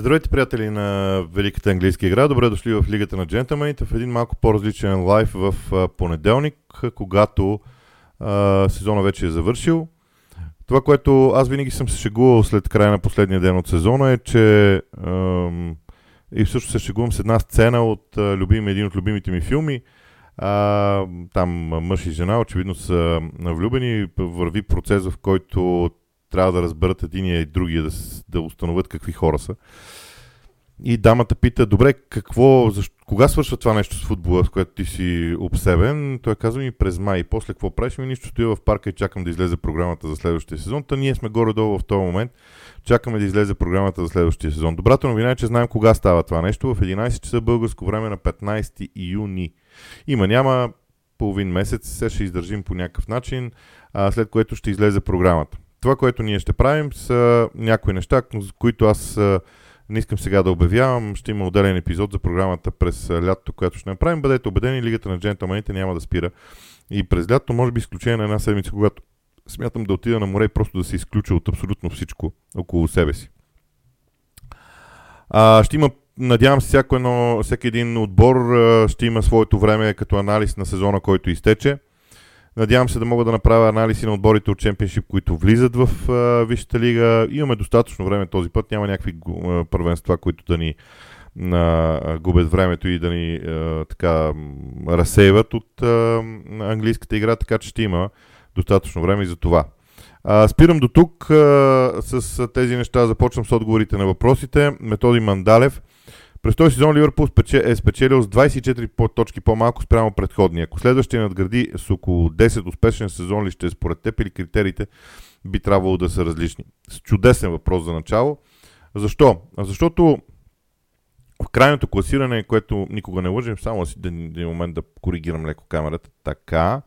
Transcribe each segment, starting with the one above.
Здравейте, приятели на Великата английска игра. Добре дошли в Лигата на джентълмените в един малко по-различен лайф в понеделник, когато а, сезона вече е завършил. Това, което аз винаги съм се шегувал след края на последния ден от сезона е, че ам, и всъщност се шегувам с една сцена от а, любим, един от любимите ми филми. А, там мъж и жена очевидно са влюбени, върви процес, в който трябва да разберат единия и другия, да, да установят какви хора са. И дамата пита, добре, какво, защо, кога свършва това нещо с футбола, с което ти си обсебен? Той казва ми през май. И после какво правиш? Ми нищо стоя в парка и чакам да излезе програмата за следващия сезон. Та ние сме горе-долу в този момент. Чакаме да излезе програмата за следващия сезон. Добрата новина е, че знаем кога става това нещо. В 11 часа българско време на 15 юни. Има, няма половин месец. Се ще издържим по някакъв начин, а, след което ще излезе програмата. Това, което ние ще правим, са някои неща, които аз не искам сега да обявявам. Ще има отделен епизод за програмата през лятото, която ще направим. Бъдете убедени, Лигата на джентълмените няма да спира. И през лято, може би изключение на една седмица, когато смятам да отида на море и просто да се изключа от абсолютно всичко около себе си. А, ще има, надявам се, всяко едно, всеки един отбор ще има своето време като анализ на сезона, който изтече. Надявам се да мога да направя анализи на отборите от Чемпионшип, които влизат в а, Висшата лига. Имаме достатъчно време този път, няма някакви а, първенства, които да ни а, губят времето и да ни а, така разсейват от а, английската игра, така че ще има достатъчно време и за това. А, спирам до тук а, с тези неща. Започвам с отговорите на въпросите. Методи Мандалев. През този сезон Ливърпул е спечелил с 24 точки по-малко спрямо предходния. Ако следващия надгради с около 10 успешен сезон ли ще е според теб или критериите би трябвало да са различни? С чудесен въпрос за начало. Защо? Защото в крайното класиране, което никога не лъжим, само си един момент да коригирам леко камерата, така.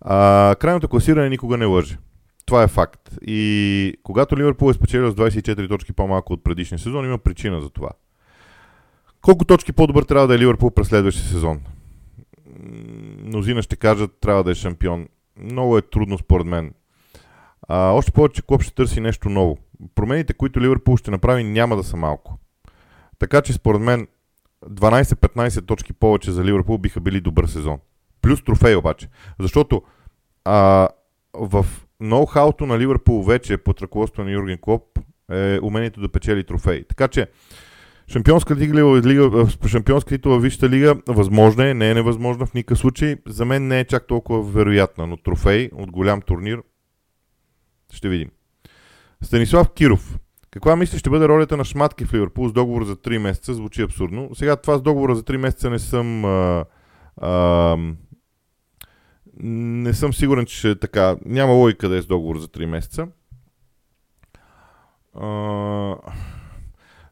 А, крайното класиране никога не лъже. Това е факт. И когато Ливърпул е спечелил с 24 точки по-малко от предишния сезон, има причина за това. Колко точки по-добър трябва да е Ливърпул през следващия сезон? Мнозина ще кажат, трябва да е шампион. Много е трудно според мен. А, още повече Клоп ще търси нещо ново. Промените, които Ливърпул ще направи, няма да са малко. Така че според мен 12-15 точки повече за Ливърпул биха били добър сезон. Плюс трофей обаче. Защото а, в ноу-хауто на Ливърпул вече под ръководство на Юрген Клоп е умението да печели трофей. Така че Шампионска лига, лига, шампионска титла в Висшата лига възможна е, не е невъзможна в никакъв случай. За мен не е чак толкова вероятна, но трофей от голям турнир ще видим. Станислав Киров. Каква мислиш ще бъде ролята на Шматки в Ливърпул с договор за 3 месеца? Звучи абсурдно. Сега това с договора за 3 месеца не съм... А, а, не съм сигурен, че ще е така. Няма логика да е с договор за 3 месеца. А,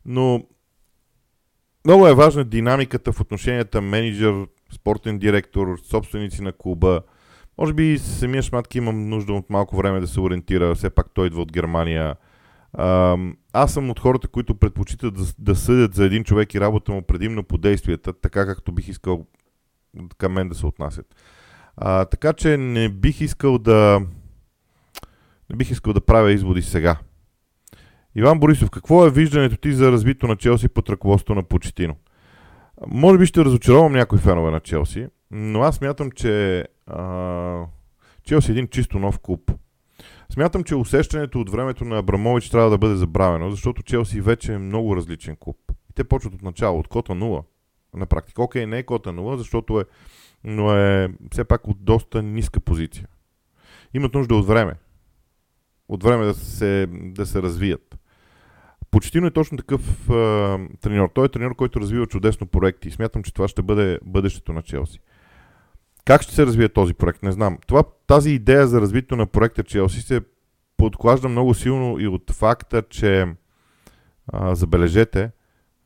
но много е важна динамиката в отношенията менеджер, спортен директор, собственици на клуба. Може би самия Шматки имам нужда от малко време да се ориентира, все пак той идва от Германия. Аз съм от хората, които предпочитат да съдят за един човек и работа му предимно по действията, така както бих искал към мен да се отнасят. А, така че не бих искал да не бих искал да правя изводи сега. Иван Борисов, какво е виждането ти за развито на Челси под ръководството на Почетино? Може би ще разочаровам някои фенове на Челси, но аз смятам, че а, Челси е един чисто нов клуб. Смятам, че усещането от времето на Абрамович трябва да бъде забравено, защото Челси вече е много различен клуб. И те почват от начало, от кота 0. На практика. Окей, не е кота 0, защото е, но е все пак от доста ниска позиция. Имат нужда от време. От време да се, да се развият. Почтино е точно такъв а, треньор. Той е треньор, който развива чудесно проекти и смятам, че това ще бъде бъдещето на Челси. Как ще се развие този проект? Не знам. Това, тази идея за развитието на проекта Челси се подклажда много силно и от факта, че а, забележете,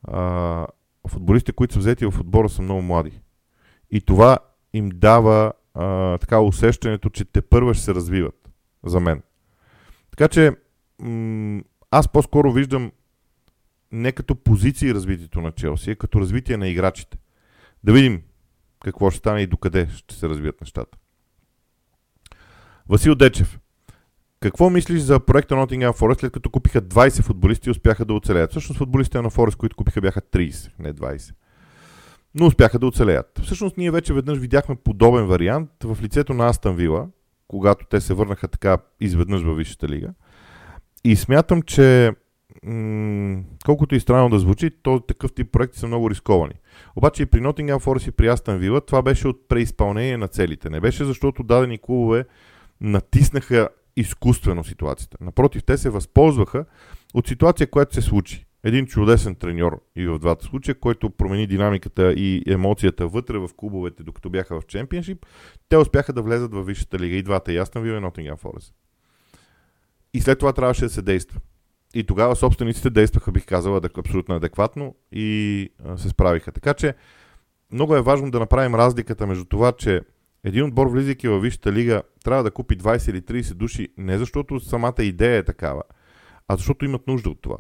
а, футболистите, които са взети в отбора са много млади. И това им дава а, така усещането, че те първа ще се развиват за мен. Така че м- аз по-скоро виждам не като позиции развитието на Челси, а като развитие на играчите. Да видим какво ще стане и докъде ще се развият нещата. Васил Дечев. Какво мислиш за проекта Nottingham Forest, след като купиха 20 футболисти и успяха да оцелеят? Всъщност футболистите на Форест, които купиха, бяха 30, не 20. Но успяха да оцелеят. Всъщност ние вече веднъж видяхме подобен вариант в лицето на Астан Вила, когато те се върнаха така изведнъж във Висшата лига. И смятам, че колкото и странно да звучи, то такъв тип проекти са много рисковани. Обаче и при Nottingham Forest и при Астан Вила това беше от преизпълнение на целите. Не беше защото дадени клубове натиснаха изкуствено ситуацията. Напротив, те се възползваха от ситуация, която се случи. Един чудесен треньор и в двата случая, който промени динамиката и емоцията вътре в клубовете, докато бяха в чемпионшип, те успяха да влезат в Висшата лига. И двата, ясно ви е Nottingham Forest. И след това трябваше да се действа. И тогава собствениците действаха, бих казал, абсолютно адекватно и се справиха. Така че много е важно да направим разликата между това, че един отбор, влизайки във Висшата лига, трябва да купи 20 или 30 души, не защото самата идея е такава, а защото имат нужда от това.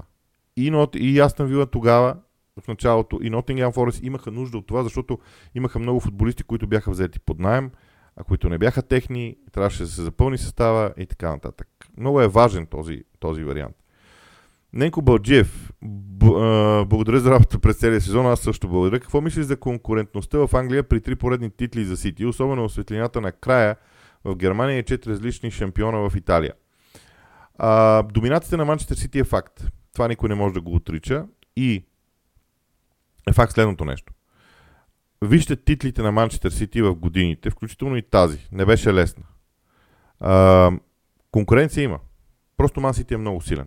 И, Нот, и Астън Вила тогава, в началото, и Nottingham Forest имаха нужда от това, защото имаха много футболисти, които бяха взети под найем, а които не бяха техни, трябваше да се запълни състава и така нататък. Много е важен този, този вариант. Ненко Балджиев, благодаря за работа през целия сезон, аз също благодаря. Какво мислиш за конкурентността в Англия при три поредни титли за Сити, особено светлината на края в Германия и четири различни шампиона в Италия? А, доминацията на Манчестър Сити е факт. Това никой не може да го отрича. И е факт следното нещо. Вижте титлите на Манчестър Сити в годините, включително и тази. Не беше лесна. А, конкуренция има. Просто Ман Сити е много силен.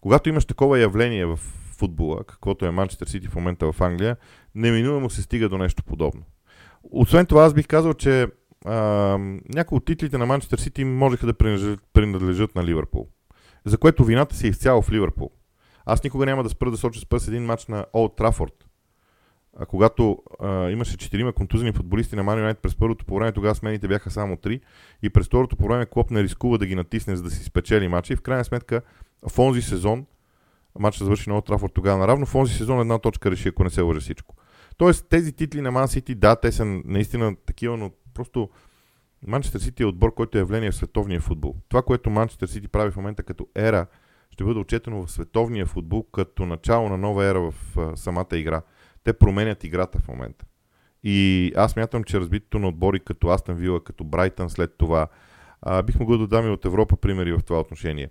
Когато имаш такова явление в футбола, каквото е Манчестър Сити в момента в Англия, неминуемо се стига до нещо подобно. Освен това, аз бих казал, че някои от титлите на Манчестър Сити можеха да принадлежат, принадлежат на Ливърпул. За което вината си е изцяло в Ливърпул. Аз никога няма да спра да соча с пръст един матч на Олд Трафорд. А когато а, имаше четирима контузени футболисти на Man United през първото по време, тогава смените бяха само три и през второто по време Клоп не рискува да ги натисне, за да си спечели матча и в крайна сметка в онзи сезон, матчът завърши на Олд тогава наравно, в онзи сезон една точка реши, ако не се лъжа всичко. Тоест тези титли на Ман Сити, да, те са наистина такива, но просто Манчестър Сити е отбор, който е явление в световния футбол. Това, което Манчестър Сити прави в момента като ера, ще бъде отчетено в световния футбол като начало на нова ера в а, самата игра. Те променят играта в момента. И аз мятам, че разбитото на отбори като Астън Вила, като Брайтън след това, а, бих могъл да дам и от Европа примери в това отношение.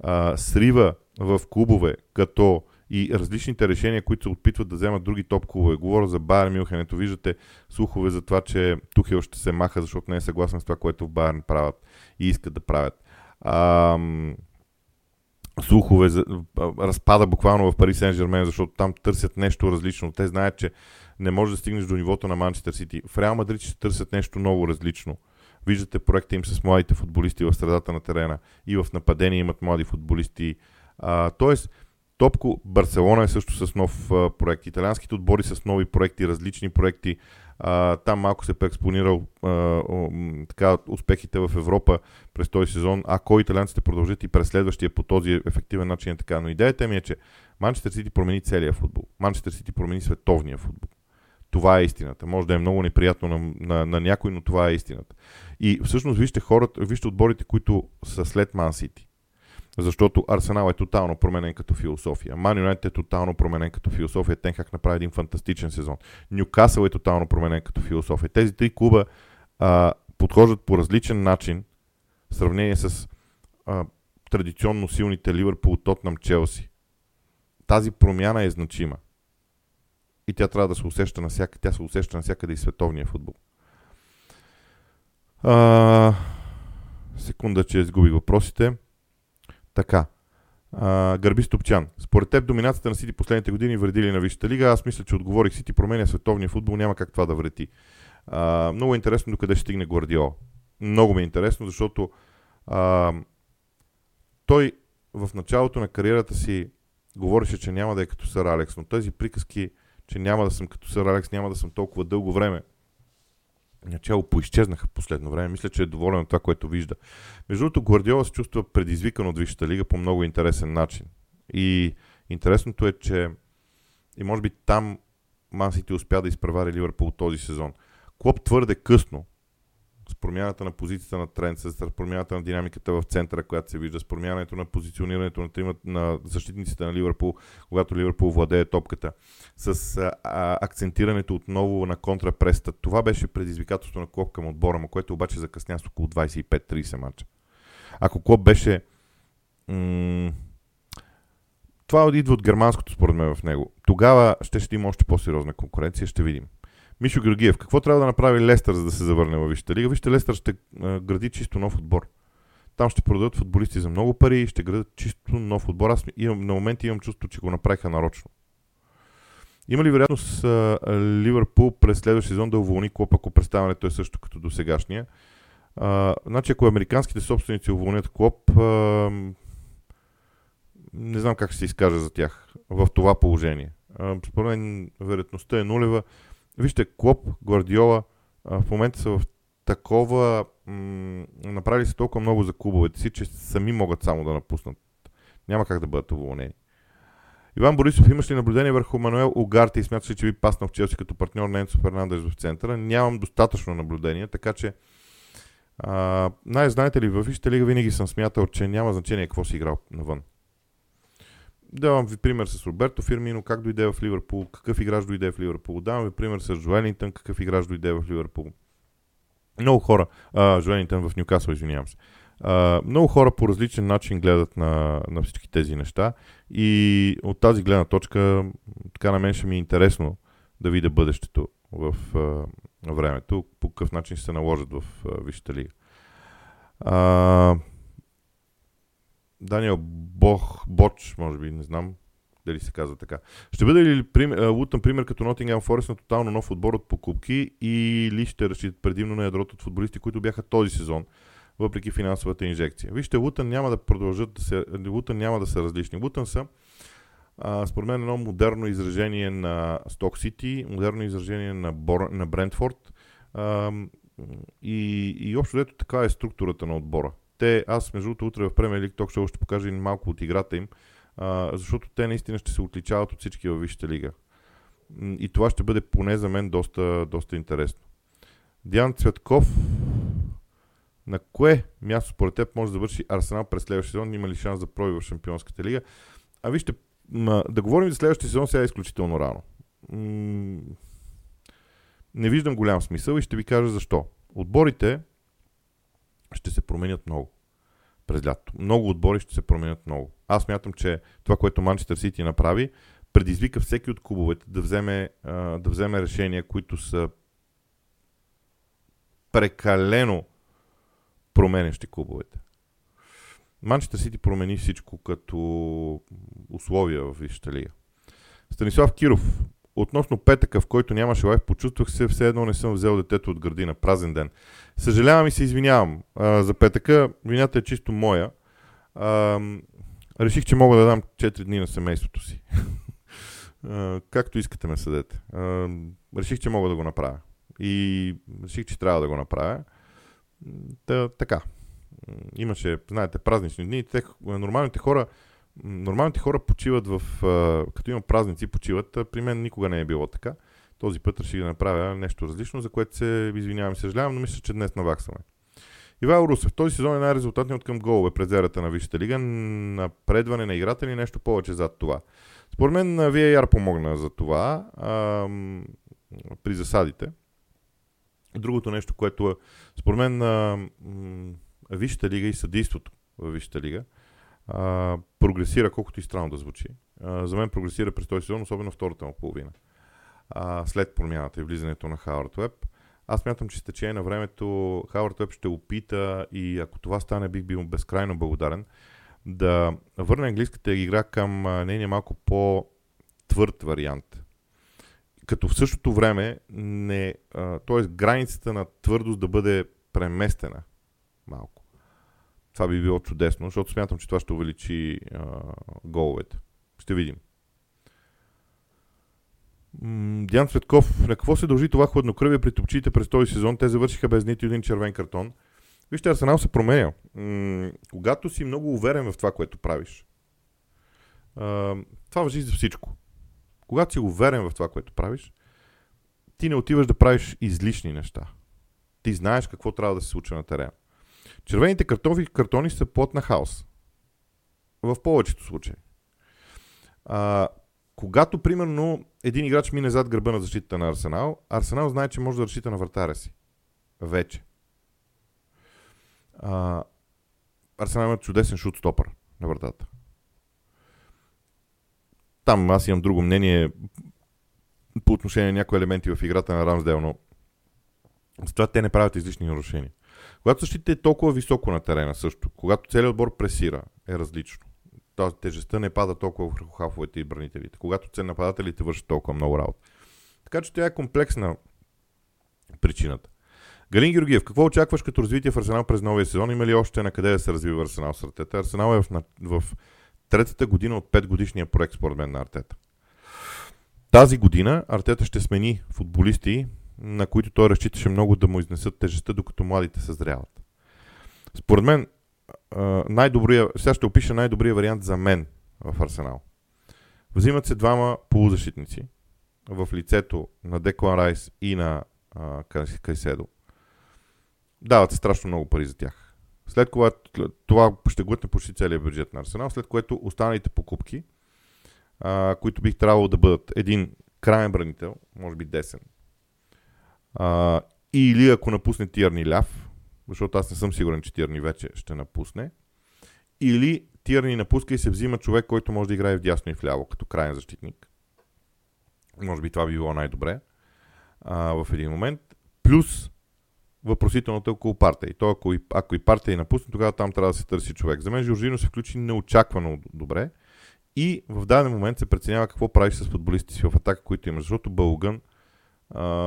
А, срива в клубове, като и различните решения, които се опитват да вземат други топ клубове. Говоря за Байер Мюнхен. Ето виждате слухове за това, че Тухел ще се маха, защото не е съгласен с това, което в Байерн правят и искат да правят. А, слухове за разпада буквално в Пари Сен Жермен, защото там търсят нещо различно. Те знаят, че не може да стигнеш до нивото на Манчестър Сити. В Реал Мадрид ще търсят нещо много различно. Виждате проекта им с младите футболисти в средата на терена и в нападение имат млади футболисти. А, тоест, Топко Барселона е също с нов а, проект. Италианските отбори с нови проекти, различни проекти. А, там малко се преекспонирал а, така, успехите в Европа през този сезон. Ако италианците продължат и през следващия по този ефективен начин е така. Но идеята ми е, че Манчестър Сити промени целия футбол. Манчестър Сити промени световния футбол. Това е истината. Може да е много неприятно на, на, на някой, но това е истината. И всъщност вижте хората, вижте отборите, които са след Ман Сити. Защото Арсенал е тотално променен като философия. Ман Юнайтед е тотално променен като философия. Тенхак направи един фантастичен сезон. Нюкасъл е тотално променен като философия. Тези три клуба а, подхождат по различен начин в сравнение с а, традиционно силните Ливърпул, Тотнам, Челси. Тази промяна е значима. И тя трябва да се усеща навсякъде. Тя се усеща навсякъде и световния футбол. А, секунда, че изгубих въпросите. Така. А, Гърби Стопчан. Според теб доминацията на Сити последните години вреди ли на Висшата лига? Аз мисля, че отговорих Сити променя световния футбол, няма как това да вреди. А, много е интересно докъде ще стигне Гвардиол. Много ми е интересно, защото а, той в началото на кариерата си говореше, че няма да е като Сър Алекс, но тези приказки, че няма да съм като Сър Алекс, няма да съм толкова дълго време, начало поизчезнаха в последно време. Мисля, че е доволен от това, което вижда. Между другото, Гвардиола се чувства предизвикан от Висшата лига по много интересен начин. И интересното е, че и може би там Мансити успя да изпревари Ливърпул този сезон. Клоп твърде късно с промяната на позицията на тренд, с промяната на динамиката в центъра, която се вижда, с промяната на позиционирането на, тримат, на защитниците на Ливърпул, когато Ливърпул владее топката, с а, акцентирането отново на контрапреста. Това беше предизвикателство на Клоп към отбора му, което обаче закъсня с около 25-30 мача. Ако Клоп беше м- това идва от германското, според мен, в него. Тогава ще ще има още по-сериозна конкуренция, ще видим. Мишо Георгиев, какво трябва да направи Лестър, за да се завърне във Висшата лига? Вижте, Лестър ще а, гради чисто нов отбор. Там ще продадат футболисти за много пари и ще градат чисто нов отбор. Аз имам, на момент имам чувство, че го направиха нарочно. Има ли вероятност а, Ливърпул през следващия сезон да уволни Клоп, ако представянето е също като до сегашния? А, значи, ако американските собственици уволнят Клоп, а, не знам как ще се изкажа за тях в това положение. Според мен вероятността е нулева. Вижте, Клоп, Гвардиола в момента са в такова... М- направили се толкова много за клубовете си, че сами могат само да напуснат. Няма как да бъдат уволнени. Иван Борисов, имаш ли наблюдение върху Мануел Угарти и смяташ ли, че би паснал в Челси като партньор на Енцо Фернандес в центъра? Нямам достатъчно наблюдение, така че а, най-знаете ли, във Висшата лига винаги съм смятал, че няма значение какво си играл навън. Давам ви пример с Роберто Фирмино, как дойде в Ливърпул, какъв играч дойде в Ливърпул. Давам ви пример с Джоелинтън, какъв играч дойде в Ливърпул. Много хора, а, в Ньюкасъл, извинявам се. А, много хора по различен начин гледат на, на всички тези неща и от тази гледна точка така на мен ще ми е интересно да видя бъдещето в а, времето, по какъв начин се наложат в а, Висшата. А, Даниел Бох, Боч, може би, не знам дали се казва така. Ще бъде ли Лутън пример като Нотингем Форест на тотално нов отбор от покупки или ще разчитат предимно на ядрото от футболисти, които бяха този сезон, въпреки финансовата инжекция? Вижте, Лутън няма да продължат да се... Лутън няма да са различни. Лутън са а, според мен едно модерно изражение на Сток Сити, модерно изражение на, Бор... на Брентфорд а, и, и общо дето така е структурата на отбора те, аз между другото утре в Premier League Talk Show ще покажа и малко от играта им, а, защото те наистина ще се отличават от всички във Висшата лига. И това ще бъде поне за мен доста, доста интересно. Диан Цветков, на кое място според теб може да върши Арсенал през следващия сезон? Има ли шанс да проби в Шампионската лига? А вижте, да говорим за следващия сезон сега е изключително рано. Не виждам голям смисъл и ще ви кажа защо. Отборите ще се променят много през лято. Много отбори ще се променят много. Аз мятам, че това, което Манчестър Сити направи, предизвика всеки от клубовете да вземе, да вземе решения, които са прекалено променящи клубовете. Манчестър Сити промени всичко като условия в Висшата. Станислав Киров. Относно петъка, в който нямаше лайф, почувствах се все едно не съм взел детето от градина. Празен ден. Съжалявам и се извинявам а, за петъка. Вината е чисто моя. А, реших, че мога да дам 4 дни на семейството си. а, както искате ме съдете. А, реших, че мога да го направя. И реших, че трябва да го направя. Та, така. Имаше, знаете, празнични дни. Те, нормалните хора нормалните хора почиват в... като има празници, почиват. При мен никога не е било така. Този път реших да направя нещо различно, за което се извинявам и съжалявам, но мисля, че днес наваксаме. Ивайло Русев. Този сезон е най-резултатният към голове през ерата на Висшата лига. Напредване на играта или нещо повече зад това. Според мен VAR помогна за това ам, при засадите. Другото нещо, което според мен ам, Висшата лига и съдейството в Висшата лига а, прогресира, колкото и странно да звучи. А, за мен прогресира през този сезон, особено втората му половина. А, след промяната и влизането на Хауърд Уеб. Аз мятам, че с течение на времето Хауърд Уеб ще опита и ако това стане, бих бил безкрайно благодарен да върне английската игра към нейния малко по-твърд вариант. Като в същото време не, т.е. границата на твърдост да бъде преместена малко. Това би било чудесно, защото смятам, че това ще увеличи а, головете. Ще видим. Диан Цветков, на какво се дължи това хладнокръвие при топчите през този сезон? Те завършиха без нито един червен картон. Вижте, Арсенал се променя. М- когато си много уверен в това, което правиш, а, това въжи за всичко. Когато си уверен в това, което правиш, ти не отиваш да правиш излишни неща. Ти знаеш какво трябва да се случва на терена. Червените картони, картони са плод на хаос. В повечето случаи. А, когато, примерно, един играч мине зад гърба на защита на Арсенал, Арсенал знае, че може да разчита на вратаря си. Вече. А, Арсенал има чудесен шут стопър на вратата. Там аз имам друго мнение по отношение на някои елементи в играта на Рамсдел, но с това те не правят излишни нарушения. Когато защитите е толкова високо на терена също, когато целият отбор пресира, е различно. Тоест тежестта не пада толкова върху хафовете и бранителите, когато нападателите вършат толкова много работа. Така че тя е комплексна причината. Галин Георгиев, какво очакваш като развитие в Арсенал през новия сезон? Има ли още на къде да се развива Арсенал с Артета? Арсенал е в, в третата година от 5 годишния проект, според мен, на Артета. Тази година Артета ще смени футболисти, на които той разчиташе много да му изнесат тежестта, докато младите съзряват. Според мен, най-добрия, сега ще опиша най-добрия вариант за мен в Арсенал. Взимат се двама полузащитници в лицето на Деклан Райс и на Кайседо. Дават се страшно много пари за тях. След което това ще глътне почти целият бюджет на Арсенал, след което останалите покупки, а, които бих трябвало да бъдат един крайен бранител, може би десен, а, или ако напусне Тирни ляв, защото аз не съм сигурен, че Тирни вече ще напусне, или Тирни напуска и се взима човек, който може да играе в дясно и в ляво, като крайен защитник. Може би това би било най-добре а, в един момент. Плюс въпросителното е около партия. И то, ако и, ако и партия е напусне, тогава там трябва да се търси човек. За мен Жоржино се включи неочаквано добре и в даден момент се преценява какво правиш с футболистите си в атака, които има. Защото Бългън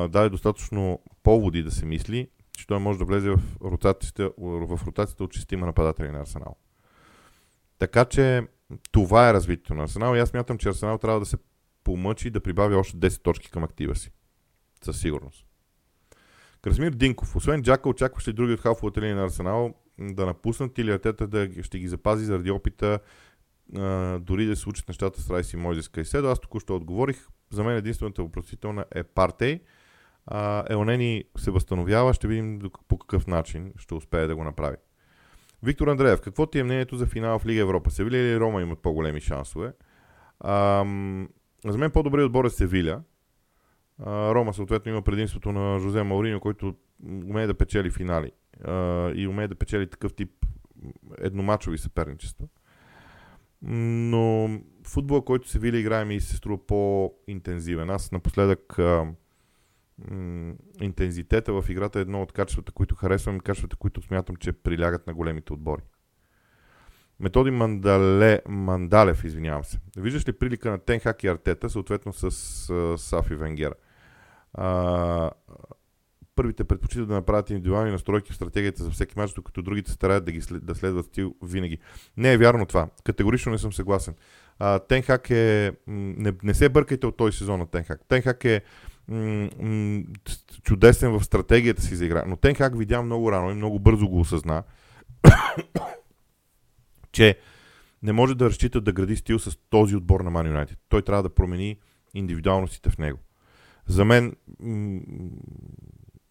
даде достатъчно поводи да се мисли, че той може да влезе в ротацията, в ротацията от шестима нападатели на Арсенал. Така че това е развитието на Арсенал и аз мятам, че Арсенал трябва да се помъчи да прибави още 10 точки към актива си. Със сигурност. Красмир Динков. Освен Джака, очакваш ли други от халфовата на Арсенал да напуснат или Артета да ще ги запази заради опита а, дори да се случат нещата с Райс и Мойзес Кайседо? Аз току-що отговорих. За мен единствената въпросителна е Партей. Елнени се възстановява, ще видим по какъв начин ще успее да го направи. Виктор Андреев, какво ти е мнението за финала в Лига Европа? Севиля или Рома имат по-големи шансове? Ам, за мен по-добрият отбор е Севиля. А, Рома съответно има предимството на Жозе Мауриньо, който умее да печели финали а, и умее да печели такъв тип едномачови съперничества. Но футбола, който се вили играе ми се струва по-интензивен. Аз напоследък а, м- интензитета в играта е едно от качествата, които харесвам и качествата, които смятам, че прилягат на големите отбори. Методи Мандале, Мандалев, извинявам се. Виждаш ли прилика на Тенхак и Артета, съответно с uh, Сафи Венгера? А, първите предпочитат да направят индивидуални настройки в стратегията за всеки матч, докато другите стараят да, ги след, да следват стил винаги. Не е вярно това. Категорично не съм съгласен. А, Тенхак е... Не, не се бъркайте от този сезон на Тенхак. Тенхак е м- м- чудесен в стратегията си за игра. Но Тенхак видя много рано и много бързо го осъзна, че не може да разчита да гради стил с този отбор на Man United. Той трябва да промени индивидуалностите в него. За мен м-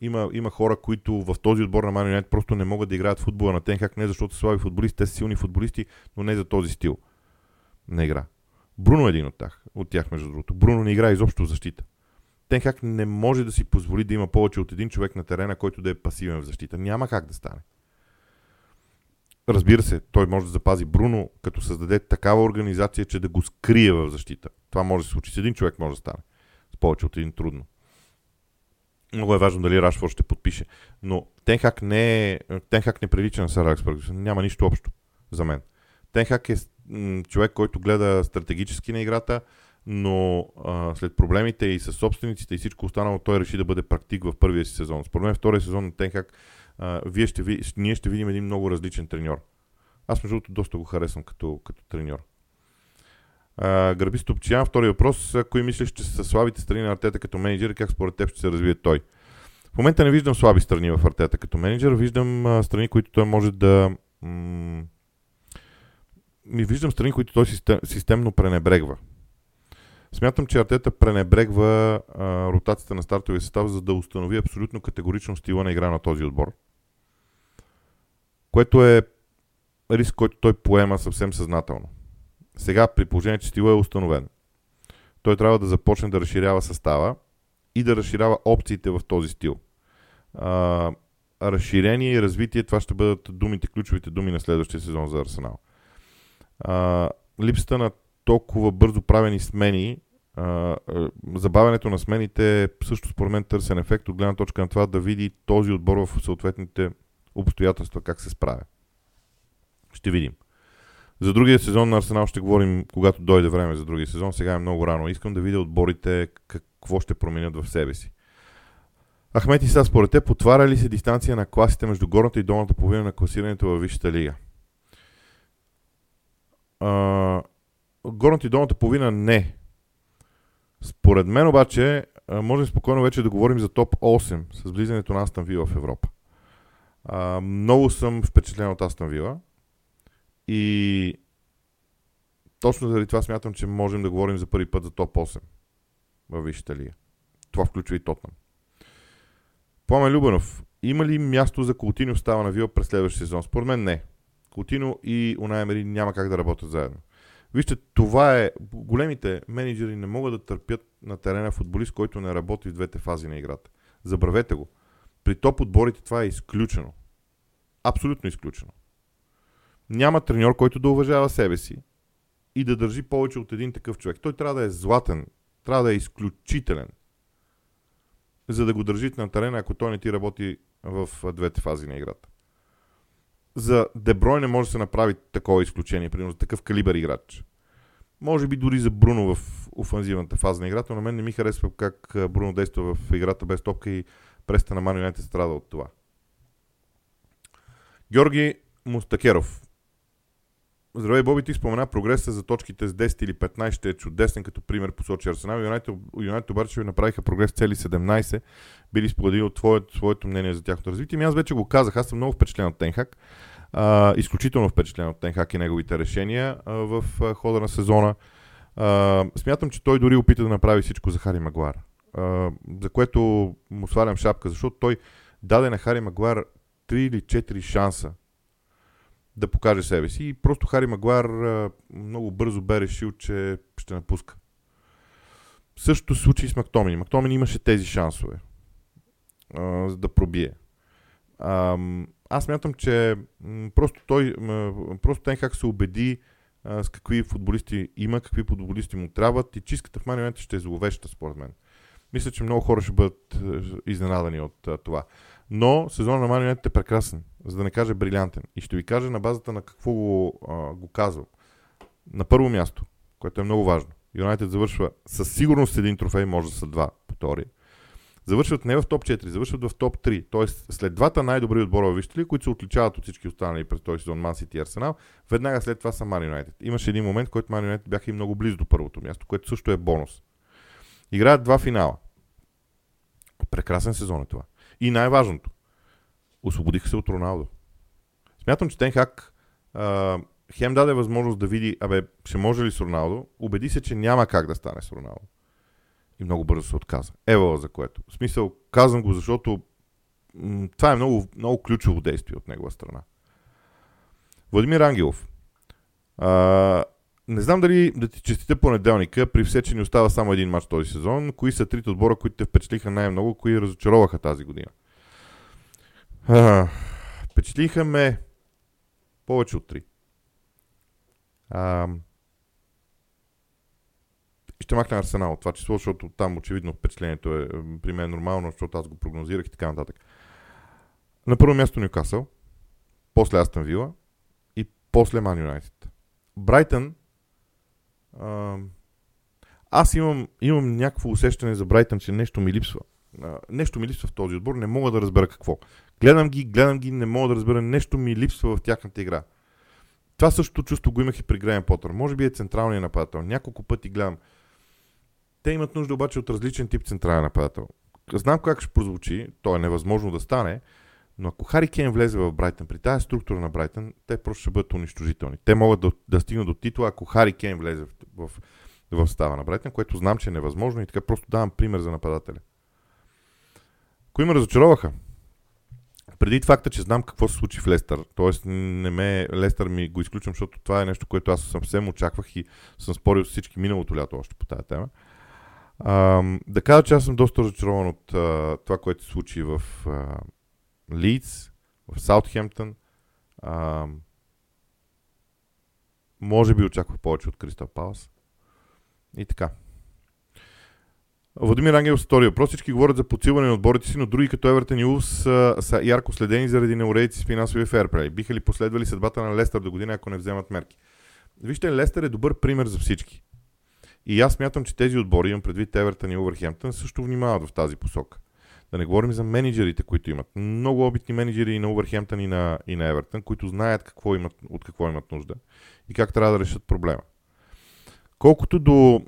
има, има хора, които в този отбор на United просто не могат да играят футбола на Тенхак, не защото са слаби футболисти, те са силни футболисти, но не за този стил на игра. Бруно е един от тях, от тях между другото. Бруно не играе изобщо в защита. Тенхак не може да си позволи да има повече от един човек на терена, който да е пасивен в защита. Няма как да стане. Разбира се, той може да запази Бруно, като създаде такава организация, че да го скрие в защита. Това може да се случи. С един човек може да стане. С повече от един трудно. Много е важно дали Рашфорд ще подпише. Но Тенхак не, е, Тенхак не прилича на Сър Алекс Няма нищо общо за мен. Тенхак е м- човек, който гледа стратегически на играта, но а, след проблемите и с собствениците и всичко останало, той реши да бъде практик в първия си сезон. Според мен втория сезон на Тенхак а, вие ще ви, ние ще видим един много различен треньор. Аз между другото доста го харесвам като, като треньор. Гърби Стопчиян, втори въпрос. Кои мислиш, че са слабите страни на Артета като менеджер и как според теб ще се развие той? В момента не виждам слаби страни в Артета като менеджер, виждам а, страни, които той може да... М- ми виждам страни, които той систем, системно пренебрегва. Смятам, че Артета пренебрегва а, ротацията на стартовия състав, за да установи абсолютно категорично стила на игра на този отбор. Което е риск, който той поема съвсем съзнателно. Сега, при положение, че стила е установен, той трябва да започне да разширява състава и да разширява опциите в този стил. А, разширение и развитие, това ще бъдат думите, ключовите думи на следващия сезон за Арсенал. А, липсата на толкова бързо правени смени, а, забавянето на смените също според мен търсен ефект от гледна точка на това да види този отбор в съответните обстоятелства как се справя. Ще видим. За другия сезон на Арсенал ще говорим, когато дойде време за другия сезон. Сега е много рано. Искам да видя отборите какво ще променят в себе си. Ахмет Иса, според те, потваря ли се дистанция на класите между горната и долната половина на класирането във Висшата лига? А, горната и долната половина не. Според мен обаче, можем спокойно вече да говорим за топ 8 с влизането на Астан Вила в Европа. А, много съм впечатлен от Астан Вила и точно заради това смятам, че можем да говорим за първи път за топ 8 във Висшата лига. Това включва и Тотнам. Пламен Любанов, има ли място за Култино става на Вила през следващия сезон? Според мен не. Култино и Унай няма как да работят заедно. Вижте, това е. Големите менеджери не могат да търпят на терена футболист, който не работи в двете фази на играта. Забравете го. При топ отборите това е изключено. Абсолютно изключено. Няма треньор, който да уважава себе си и да държи повече от един такъв човек. Той трябва да е златен, трябва да е изключителен, за да го държите на терена, ако той не ти работи в двете фази на играта. За Деброй не може да се направи такова изключение, примерно такъв калибър играч. Може би дори за Бруно в офанзивната фаза на играта, но мен не ми харесва как Бруно действа в играта без топка и преста на Ман страда от това. Георги Мустакеров. Здравей, Боби, ти спомена прогреса за точките с 10 или 15 ще е чудесен като пример посочи Арсенал. Юнайтед, Юнайтед обаче ви направиха прогрес цели 17. Били споделили от твоето, своето мнение за тяхното развитие. Ми аз вече го казах, аз съм много впечатлен от Тенхак. А, изключително впечатлен от Тенхак и неговите решения а, в а, хода на сезона. А, смятам, че той дори опита да направи всичко за Хари Магуар. А, за което му свалям шапка, защото той даде на Хари Магуар 3 или 4 шанса да покаже себе си. И просто Хари Магуар много бързо бе решил, че ще напуска. Същото се случи с Мактомини. Мактомини имаше тези шансове а, за да пробие. А, аз мятам, че просто той, просто Тенхак се убеди а, с какви футболисти има, какви футболисти му трябват и чистката в момента ще е зловеща, според мен. Мисля, че много хора ще бъдат изненадани от а, това. Но сезон на Man е прекрасен, за да не кажа брилянтен. И ще ви кажа на базата на какво го, а, го казвам. На първо място, което е много важно, Юнайтед завършва със сигурност един трофей, може да са два по теория. Завършват не в топ 4, завършват в топ 3. Тоест, след двата най-добри отбора, вижте ли, които се отличават от всички останали през този сезон, Ман Сити и Арсенал, веднага след това са Man United. Имаше един момент, който Man United бяха и много близо до първото място, което също е бонус. Играят два финала. Прекрасен сезон е това. И най-важното, освободиха се от Роналдо. Смятам, че Тенхак а, хем даде възможност да види, абе, ще може ли с Роналдо, убеди се, че няма как да стане с Роналдо. И много бързо се отказа. Ева за което. В смисъл, казвам го, защото м- това е много, много ключово действие от негова страна. Владимир Ангелов. А, не знам дали да ти честите понеделника, при все, че ни остава само един матч този сезон. Кои са трите отбора, които те впечатлиха най-много, кои разочароваха тази година? А, впечатлиха ме повече от три. А, ще махна Арсенал това число, защото там очевидно впечатлението е при мен нормално, защото аз го прогнозирах и така нататък. На първо място Ньюкасъл, после Астън Вила и после Ман Юнайтед. Брайтън аз имам, имам някакво усещане за Брайтън, че нещо ми липсва. А, нещо ми липсва в този отбор, не мога да разбера какво. Гледам ги, гледам ги, не мога да разбера, нещо ми липсва в тяхната игра. Това същото чувство го имах и при Грейн Потър. Може би е централният нападател. Няколко пъти гледам. Те имат нужда обаче от различен тип централен нападател. Знам как ще прозвучи, то е невъзможно да стане, но ако Хари Кейн влезе в Брайтън, при тази структура на Брайтън, те просто ще бъдат унищожителни. Те могат да, да стигнат до титла, ако Хари Кейн влезе в, в, в става на Брайтън, което знам, че е невъзможно и така просто давам пример за нападателя. Кои ме разочароваха? Преди факта, че знам какво се случи в Лестър, т.е. не ме, Лестър ми го изключвам, защото това е нещо, което аз съвсем очаквах и съм спорил с всички миналото лято още по тази тема. А, да кажа, че аз съм доста разочарован от а, това, което се случи в Лидс, в Саутхемптън. А, може би очаквах повече от Кристал Палас. И така. Владимир Ангел с втори въпрос. Всички говорят за подсилване на отборите си, но други като Евертън и Улс са, са ярко следени заради неуредици с финансови ферплей. Биха ли последвали съдбата на Лестър до година, ако не вземат мерки? Вижте, Лестър е добър пример за всички. И аз мятам, че тези отбори, имам предвид Евертън и Увърхемптън, също внимават в тази посока. Да не говорим за менеджерите, които имат. Много опитни менеджери и на Увърхемптън и на, и на Евертън, които знаят какво имат, от какво имат нужда и как трябва да решат проблема. Колкото до...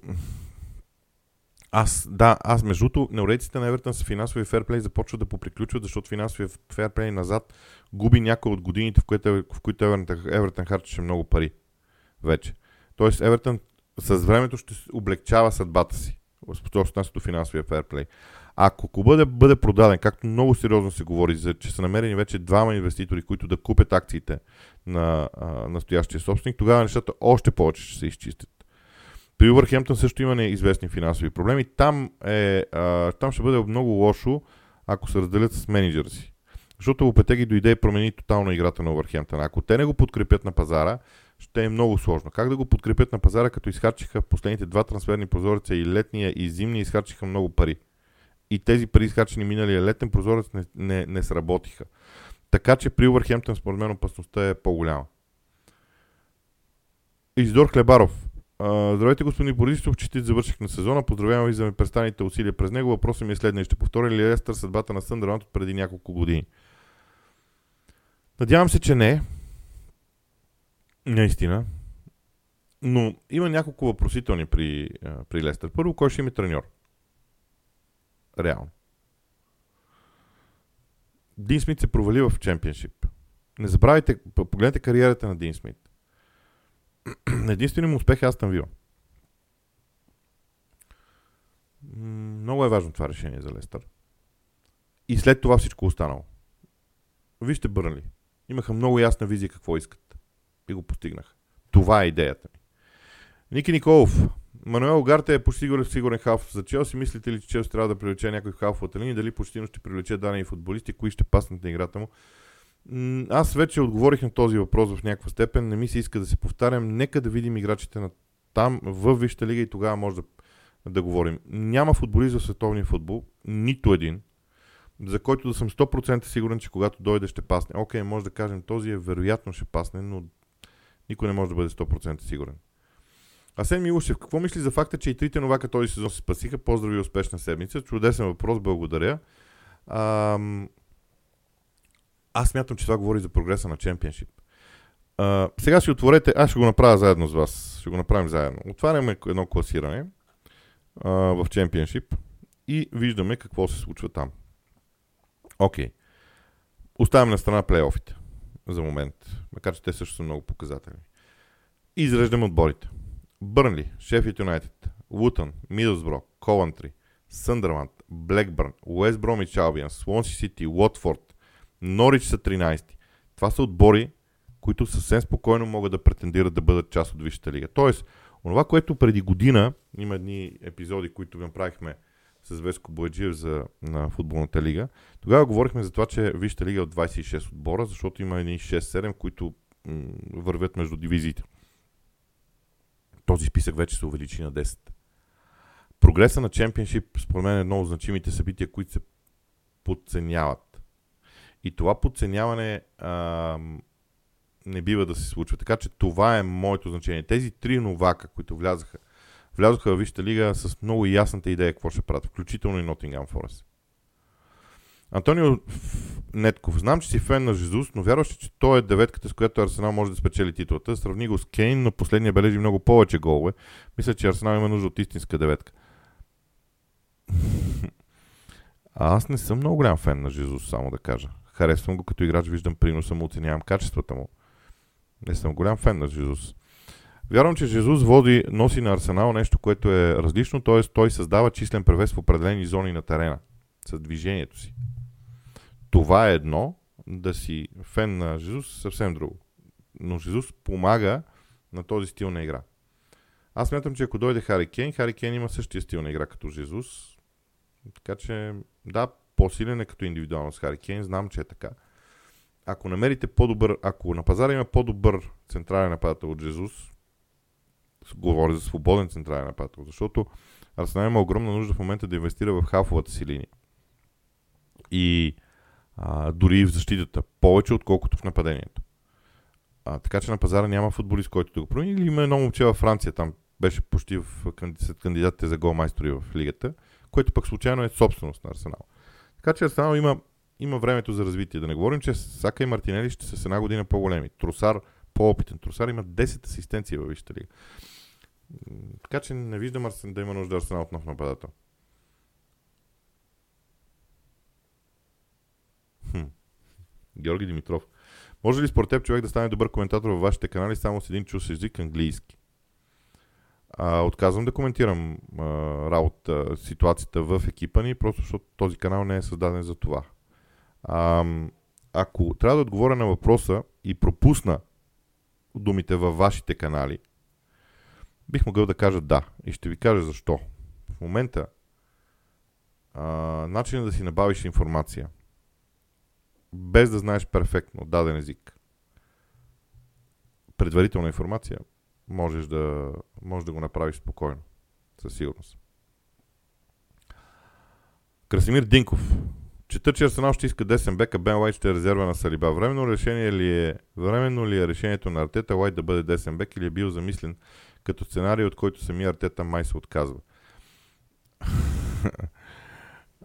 Аз, да, аз между другото, неуредиците на Евертън с финансови ферплей започват да поприключват, защото финансови ферплей назад губи някои от годините, в които, в които Евертън, Евертън харчеше много пари. Вече. Тоест Евертън с времето ще облегчава съдбата си. Що се до финансовия ферплей. Ако клубът бъде, бъде продаден, както много сериозно се говори, за, че са намерени вече двама инвеститори, които да купят акциите на а, настоящия собственик, тогава нещата още повече ще се изчистят. При Увърхемптън също има неизвестни финансови проблеми. Там, е, а, там ще бъде много лошо, ако се разделят с менеджера си. Защото Лопетеги дойде и промени тотално играта на Увърхемптън. Ако те не го подкрепят на пазара, ще е много сложно. Как да го подкрепят на пазара, като изхарчиха последните два трансферни прозореца и летния и зимния изхарчиха много пари. И тези пари изхарчени миналия летен прозорец не, не, не сработиха. Така че при Увърхемптън според мен опасността е по-голяма. Издор Хлебаров. Здравейте, господин Борисов, честит завърших на сезона. Поздравявам ви за престаните усилия през него. Въпросът ми е следния. Ще повторя ли Лестър съдбата на Съндърланд от преди няколко години? Надявам се, че не. Наистина. Но има няколко въпросителни при, при Лестър. Първо, кой ще има треньор? Реално. Дин Смит се провали в чемпионшип. Не забравяйте, погледнете кариерата на Дин Смит. Единственият му успех е Астан Вила. Много е важно това решение за Лестър. И след това всичко останало. Вижте Бърнли. Имаха много ясна визия какво искат. И го постигнаха. Това е идеята ми. Ники Николов. Мануел Гарте е почти сигурен, халф за Челси. Мислите ли, че Челси трябва да привлече някой халф от линия? Дали почти ще привлече дадени футболисти? Кои ще паснат на играта му? Аз вече отговорих на този въпрос в някаква степен. Не ми се иска да се повтарям. Нека да видим играчите на там в Висшата лига и тогава може да, да говорим. Няма футболист в световния футбол, нито един, за който да съм 100% сигурен, че когато дойде ще пасне. Окей, може да кажем, този е вероятно ще пасне, но никой не може да бъде 100% сигурен. Асен Милушев, какво мисли за факта, че и трите новака този сезон се спасиха? Поздрави и успешна седмица. Чудесен въпрос, благодаря. Ам... Аз смятам, че това говори за прогреса на чемпионшип. Сега си отворете, аз ще го направя заедно с вас. Ще го направим заедно. Отваряме едно класиране uh, в чемпионшип и виждаме какво се случва там. Окей. Okay. Оставяме на страна плейофите за момент, макар че те също са много показателни. Изреждаме отборите. Бърнли, Шефит Юнайтед, Лутън, Мидълсбро, Ковантри, Съндърланд, Блекбърн, Уест Бромич Албиан, Слонси Сити, Уотфорд, Норич са 13. Това са отбори, които съвсем спокойно могат да претендират да бъдат част от Висшата лига. Тоест, онова, което преди година, има едни епизоди, които направихме с Веско Бояджиев за, на футболната лига, тогава говорихме за това, че Висшата лига е от 26 отбора, защото има едни 6-7, които м- вървят между дивизиите този списък вече се увеличи на 10. Прогреса на чемпионшип, според мен, е едно от значимите събития, които се подценяват. И това подценяване а, не бива да се случва. Така че това е моето значение. Тези три новака, които влязаха, влязоха в Висшата лига с много ясната идея какво ще правят, включително и Nottingham Forest. Антонио Нетков. Знам, че си фен на Жезус, но вярваш че той е деветката, с която Арсенал може да спечели титлата? Сравни го с Кейн, но последния бележи много повече голове. Мисля, че Арсенал има нужда от истинска деветка. А аз не съм много голям фен на Жезус, само да кажа. Харесвам го като играч, виждам приноса му, оценявам качествата му. Не съм голям фен на Жезус. Вярвам, че Жезус води, носи на Арсенал нещо, което е различно, т.е. той създава числен превес в определени зони на терена с движението си. Това е едно, да си фен на Жезус, съвсем друго. Но Жезус помага на този стил на игра. Аз смятам, че ако дойде Хари Кейн, Хари Кейн има същия стил на игра като Жезус. Така че, да, по-силен е като индивидуалност Хари Кейн, знам, че е така. Ако намерите по-добър, ако на пазара има по-добър централен нападател от Жезус, говоря за свободен централен нападател, защото Арсенал има огромна нужда в момента да инвестира в хафовата си линия. И а, дори и в защитата, повече отколкото в нападението. А, така че на пазара няма футболист, който да го промени. Или има едно момче във Франция, там беше почти в, кандидатите за голмайстори в лигата, което пък случайно е собственост на Арсенал. Така че Арсенал има, има времето за развитие. Да не говорим, че Сака и Мартинели ще са с една година по-големи. Тросар, по-опитен Тросар, има 10 асистенции във Висшата лига. Така че не виждам да има нужда Арсенал от нов нападател. Хм. Георги Димитров. Може ли според теб човек да стане добър коментатор във вашите канали само с един чуш език английски? А, отказвам да коментирам а, работа, ситуацията в екипа ни, просто защото този канал не е създаден за това. А, ако трябва да отговоря на въпроса и пропусна думите във вашите канали, бих могъл да кажа да. И ще ви кажа защо. В момента а, начинът да си набавиш информация, без да знаеш перфектно даден език, предварителна информация, можеш да, можеш да го направиш спокойно. Със сигурност. Красимир Динков. Чета, че Арсенал ще иска десен бек, а Бен Лайт ще е резерва на Салиба. Временно, решение ли е, временно ли е решението на Артета Лайт да бъде десен бек или е бил замислен като сценарий, от който самия Артета май се отказва?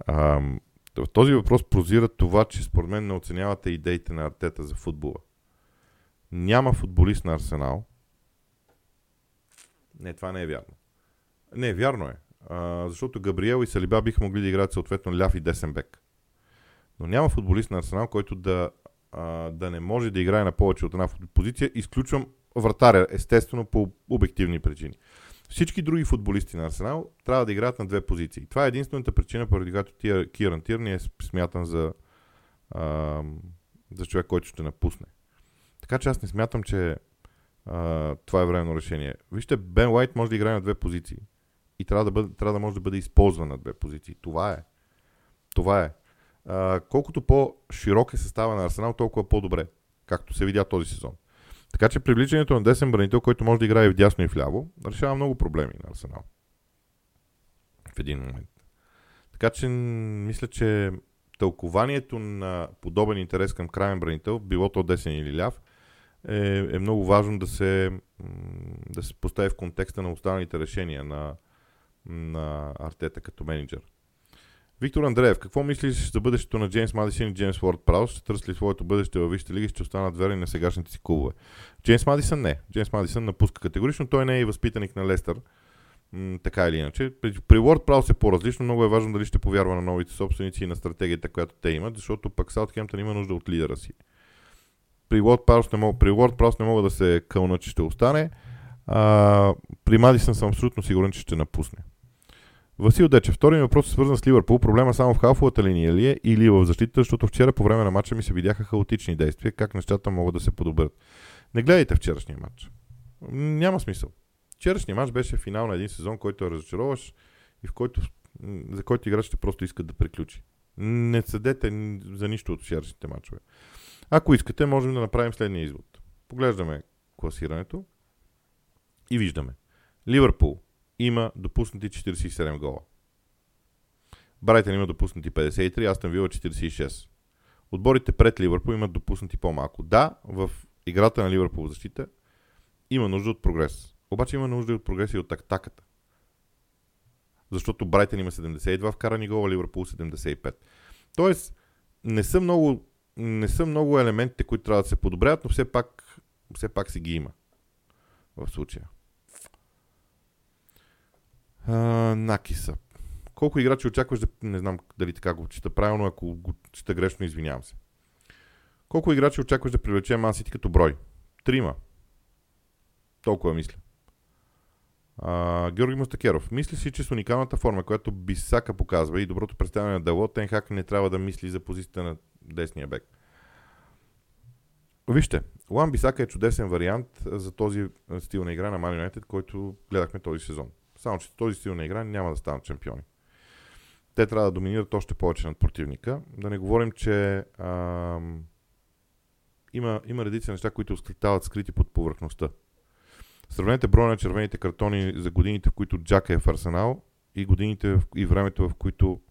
в този въпрос прозира това, че според мен не оценявате идеите на Артета за футбола. Няма футболист на Арсенал, не, това не е вярно. Не, вярно е. А, защото Габриел и Салиба биха могли да играят съответно ляв и десен бек. Но няма футболист на Арсенал, който да, а, да не може да играе на повече от една позиция. Изключвам вратаря, естествено, по обективни причини. Всички други футболисти на Арсенал трябва да играят на две позиции. Това е единствената причина, поради която Киран Тирни е смятан за, а, за човек, който ще напусне. Така че аз не смятам, че това е временно решение. Вижте, Бен Уайт може да играе на две позиции. И трябва да, бъде, трябва да може да бъде използван на две позиции. Това е. Това е. А, колкото по-широк е състава на Арсенал, толкова по-добре. Както се видя този сезон. Така че привличането на десен бранител, който може да играе и в дясно и в ляво, решава много проблеми на Арсенал. В един момент. Така че мисля, че тълкованието на подобен интерес към крайен бранител, било то десен или ляв, е, е много важно да се, да се постави в контекста на останалите решения на, на Артета като менеджер. Виктор Андреев, какво мислиш за бъдещето на Джеймс Мадисън и Джеймс Уорд Праус? Ще търсли своето бъдеще във Висшата лига и ще останат верни на сегашните си клубове. Джеймс Мадисън не. Джеймс Мадисън напуска категорично. Той не е и възпитаник на Лестър. М- така или иначе. При, при Уорд Праус е по-различно. Много е важно дали ще повярва на новите собственици и на стратегията, която те имат, защото пък Саутхемптън има нужда от лидера си при WordPress не мога, при WordPress не мога да се кълна, че ще остане. А, при Мадисън съм абсолютно сигурен, че ще напусне. Васил Дечев, втори ми въпрос е свързан с Ливърпул. Проблема само в халфовата линия ли е или в защита, защото вчера по време на матча ми се видяха хаотични действия. Как нещата могат да се подобрят? Не гледайте вчерашния матч. Няма смисъл. Вчерашния матч беше финал на един сезон, който е разочароваш и в който, за който играчите просто искат да приключи. Не съдете за нищо от вчерашните матчове. Ако искате, можем да направим следния извод. Поглеждаме класирането и виждаме. Ливърпул има допуснати 47 гола. Брайтън има допуснати 53, Астън Вила 46. Отборите пред Ливърпул имат допуснати по-малко. Да, в играта на Ливърпул в защита има нужда от прогрес. Обаче има нужда от прогрес и от атаката. Защото Брайтън има 72 вкарани гола, Ливърпул 75. Тоест, не са много не са много елементите, които трябва да се подобряват, но все пак, все пак си ги има в случая. А, Накиса. Колко играчи очакваш да... Не знам дали така го чета правилно, ако го чета грешно, извинявам се. Колко играчи очакваш да привлече Мансити като брой? Трима. Толкова мисля. А, Георги Мустакеров. Мисли си, че с уникалната форма, която Бисака показва и доброто представяне на дело, Тенхак не трябва да мисли за позицията на десния бек. Вижте, Лан Бисака е чудесен вариант за този стил на игра на Man United, който гледахме този сезон. Само, че този стил на игра няма да станат чемпиони. Те трябва да доминират още повече над противника. Да не говорим, че ам, има, има редица неща, които стават скрити под повърхността. Сравнете броя на червените картони за годините, в които Джака е в Арсенал и годините и времето, в които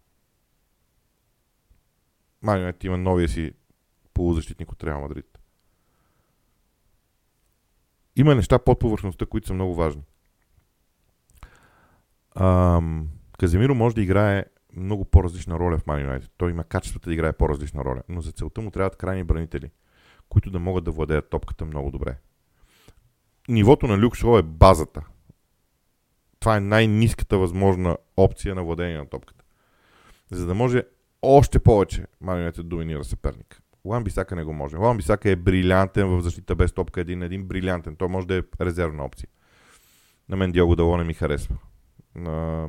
Манионет има новия си полузащитник от Реал Мадрид. Има неща под повърхността, които са много важни. Ам, Каземиро може да играе много по-различна роля в Man United. Той има качествата да играе по-различна роля, но за целта му трябват крайни бранители, които да могат да владеят топката много добре. Нивото на Люк Шоу е базата. Това е най-низката възможна опция на владение на топката. За да може още повече Man United доминира съперника. Лан Бисака не го може. Лан Бисака е брилянтен в защита без топка един на един. Брилянтен. Той може да е резервна опция. На мен Диого Дало не ми харесва. А,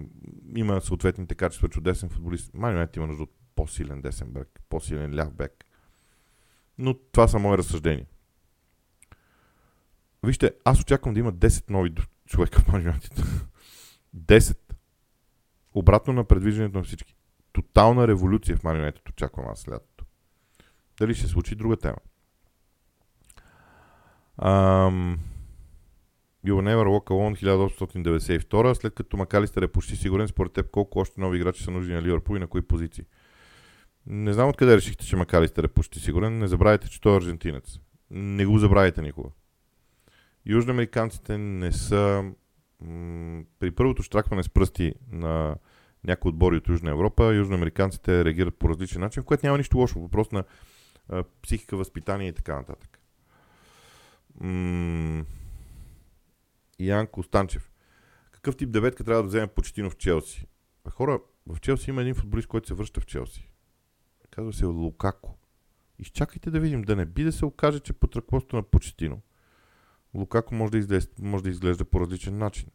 има съответните качества, чудесен футболист. Майонет има нужда от по-силен десен бек, по-силен ляв бек. Но това са мои разсъждения. Вижте, аз очаквам да има 10 нови човека в Манионетите. 10. Обратно на предвиждането на всички. Тотална революция в Манионетите очаквам аз лятото. Дали ще случи друга тема. Ам... You will never walk alone 1892, след като Макалистър е почти сигурен, според теб колко още нови играчи са нужни на Ливърпул и на кои позиции. Не знам откъде решихте, че Макалистър е почти сигурен. Не забравяйте, че той е аржентинец. Не го забравяйте никога. Южноамериканците не са... М- при първото штракване с пръсти на някои отбори от Южна Европа, южноамериканците реагират по различен начин, в което няма нищо лошо. Въпрос на а, психика, възпитание и така нататък. М- Ян Костанчев. Какъв тип деветка трябва да вземе Почетино в Челси? А хора, в Челси има един футболист, който се връща в Челси. Казва се Лукако. Изчакайте да видим, да не би да се окаже, че под ръководството на Почетино Лукако може да, изглежда, може да изглежда по различен начин.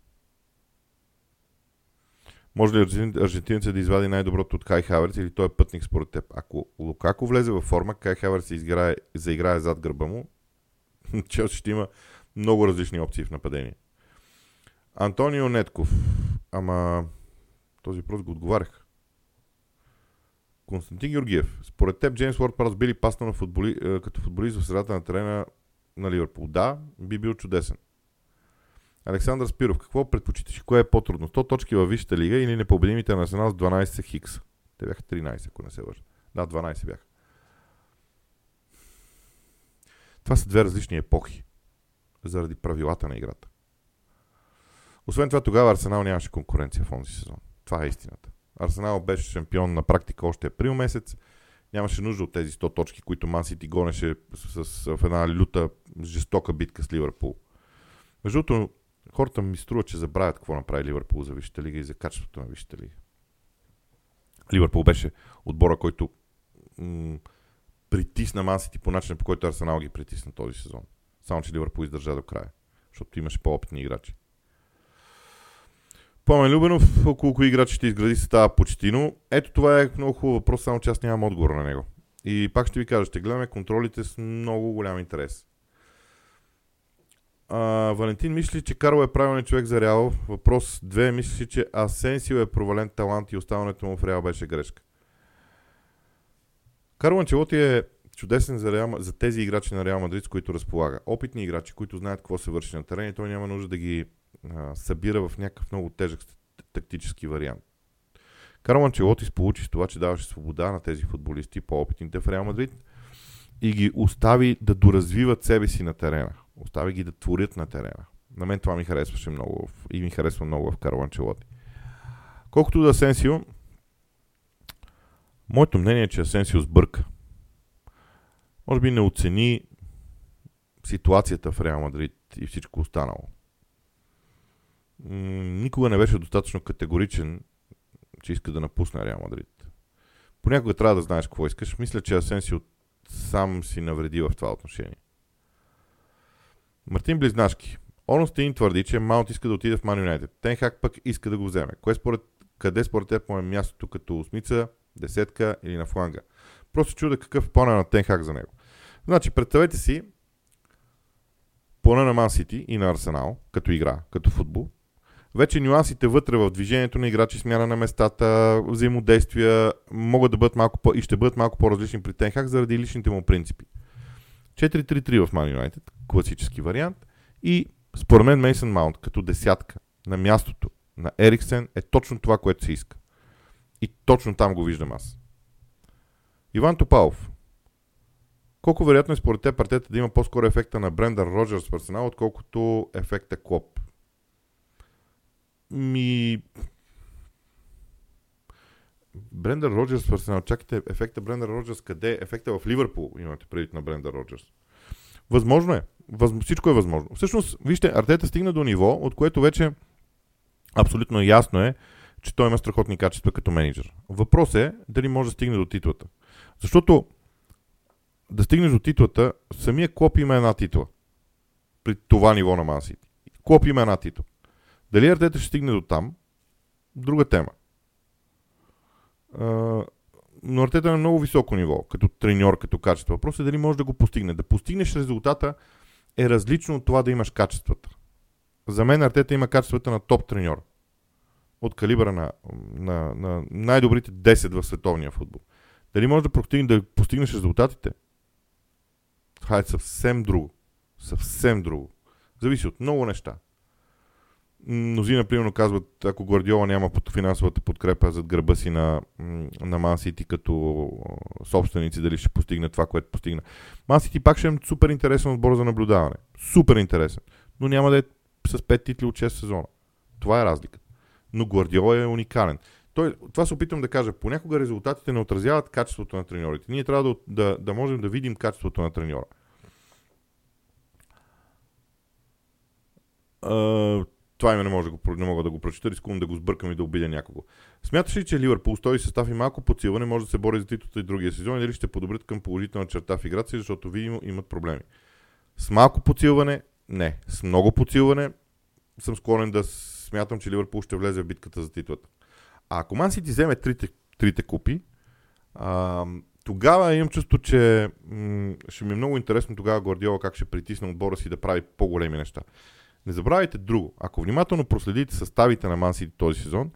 Може ли аржентинеца да извади най-доброто от Кай Хаверс или той е пътник според теб? Ако Лукако влезе във форма, Кай Хаверс се изиграе, заиграе зад гърба му, Челси ще има много различни опции в нападение. Антонио Нетков. Ама този въпрос го отговарях. Константин Георгиев. Според теб Джеймс Уорд Праус били пасна на футболи, е, като футболист в средата на терена на Ливърпул? Да, би бил чудесен. Александър Спиров. Какво предпочиташ кое е по-трудно? 100 точки във Висшата лига или непобедимите на Арсенал с 12 хикс? Те бяха 13, ако не се лъжа. Да, 12 бяха. Това са две различни епохи. Заради правилата на играта. Освен това, тогава Арсенал нямаше конкуренция в този сезон. Това е истината. Арсенал беше шампион на практика още април месец. Нямаше нужда от тези 100 точки, които Ман Сити гонеше с, с, в една люта, жестока битка с Ливърпул. Между другото, хората ми струва, че забравят какво направи Ливърпул за Висшата лига и за качеството на Висшата лига. Ливърпул беше отбора, който м- притисна Ман Сити по начина, по който Арсенал ги притисна този сезон. Само, че Ливърпул издържа до края, защото имаше по-опитни играчи. Пламен Любенов, около кои играчи ще изгради става почтино. Ето това е много хубав въпрос, само че аз нямам отговор на него. И пак ще ви кажа, ще гледаме контролите с много голям интерес. А, Валентин мисли, че Карл е правилен човек за Реал. Въпрос 2. Мисли, че Асенсио е провален талант и оставането му в Реал беше грешка. Карл Анчелоти е чудесен за, Реал, за тези играчи на Реал Мадрид, с които разполага. Опитни играчи, които знаят какво се върши на терен и той няма нужда да ги а, събира в някакъв много тежък тактически вариант. Карл Анчелоти получи с това, че даваше свобода на тези футболисти, по-опитните в Реал Мадрид и ги остави да доразвиват себе си на терена. Остави ги да творят на терена. На мен това ми харесваше много и ми харесва много в Карл Анчелоти. Колкото да Асенсио, моето мнение е, че Асенсио сбърка. Може би не оцени ситуацията в Реал Мадрид и всичко останало никога не беше достатъчно категоричен, че иска да напусне Реал Мадрид. Понякога трябва да знаеш какво искаш. Мисля, че Асенсио сам си навреди в това отношение. Мартин Близнашки. Орнстейн твърди, че Маунт иска да отиде в Ман Юнайтед. Тенхак пък иска да го вземе. Кое според, къде според теб му е мястото като осмица, десетка или на фланга? Просто чуда какъв е на Тенхак за него. Значи, представете си плана на Ман Сити и на Арсенал, като игра, като футбол. Вече нюансите вътре в движението на играчи, смяна на местата, взаимодействия могат да бъдат малко по- и ще бъдат малко по-различни при Тенхак заради личните му принципи. 4-3-3 в Ман Юнайтед, класически вариант. И според мен Мейсън Маунт като десятка на мястото на Ериксен е точно това, което се иска. И точно там го виждам аз. Иван Топалов. Колко вероятно е според теб партията да има по-скоро ефекта на Брендан Роджерс в Арсенал, отколкото ефекта Клоп? Ми... Брендан Роджерс в Арсенал. Чакайте, ефекта Брендан Роджерс къде е? Ефекта в Ливърпул имате предвид на Брендан Роджерс. Възможно е. Въз... Всичко е възможно. Всъщност, вижте, Артета стигна до ниво, от което вече абсолютно ясно е, че той има страхотни качества като менеджер. Въпрос е дали може да стигне до титлата. Защото да стигнеш до титлата, самия Клоп има една титла. При това ниво на Мансити. Клоп има една титла. Дали Артета ще стигне до там, друга тема. Но Артета е на много високо ниво, като треньор, като качество. Въпросът е дали може да го постигне. Да постигнеш резултата е различно от това да имаш качествата. За мен Артета има качествата на топ треньор. От калибра на, на, на най-добрите 10 в световния футбол. Дали може да, постигне, да постигнеш резултатите? Това е съвсем друго. Съвсем друго. Зависи от много неща. Мнозина, примерно, казват, ако Гвардиола няма под финансовата подкрепа зад гърба си на, на City като собственици, дали ще постигне това, което постигна. City пак ще е супер интересен отбор за наблюдаване. Супер интересен. Но няма да е с 5 титли от 6 сезона. Това е разликата. Но Гвардиола е уникален. Той, това се опитвам да кажа. Понякога резултатите не отразяват качеството на треньорите. Ние трябва да, да, да можем да видим качеството на треньора. Това име не, може не мога да го прочита, рискувам да го сбъркам и да обидя някого. Смяташ ли, че Ливърпул стои състав и малко подсилване може да се бори за титлата и другия сезон или ще подобрят към положителна черта в играта си, защото видимо имат проблеми? С малко подсилване, не. С много подсилване съм склонен да смятам, че Ливърпул ще влезе в битката за титлата. А ако Ман Сити вземе трите, трите купи, а, тогава имам чувство, че м- ще ми е много интересно тогава Гвардиола как ще притисне отбора си да прави по-големи неща. Не забравяйте друго. Ако внимателно проследите съставите на Ман този сезон,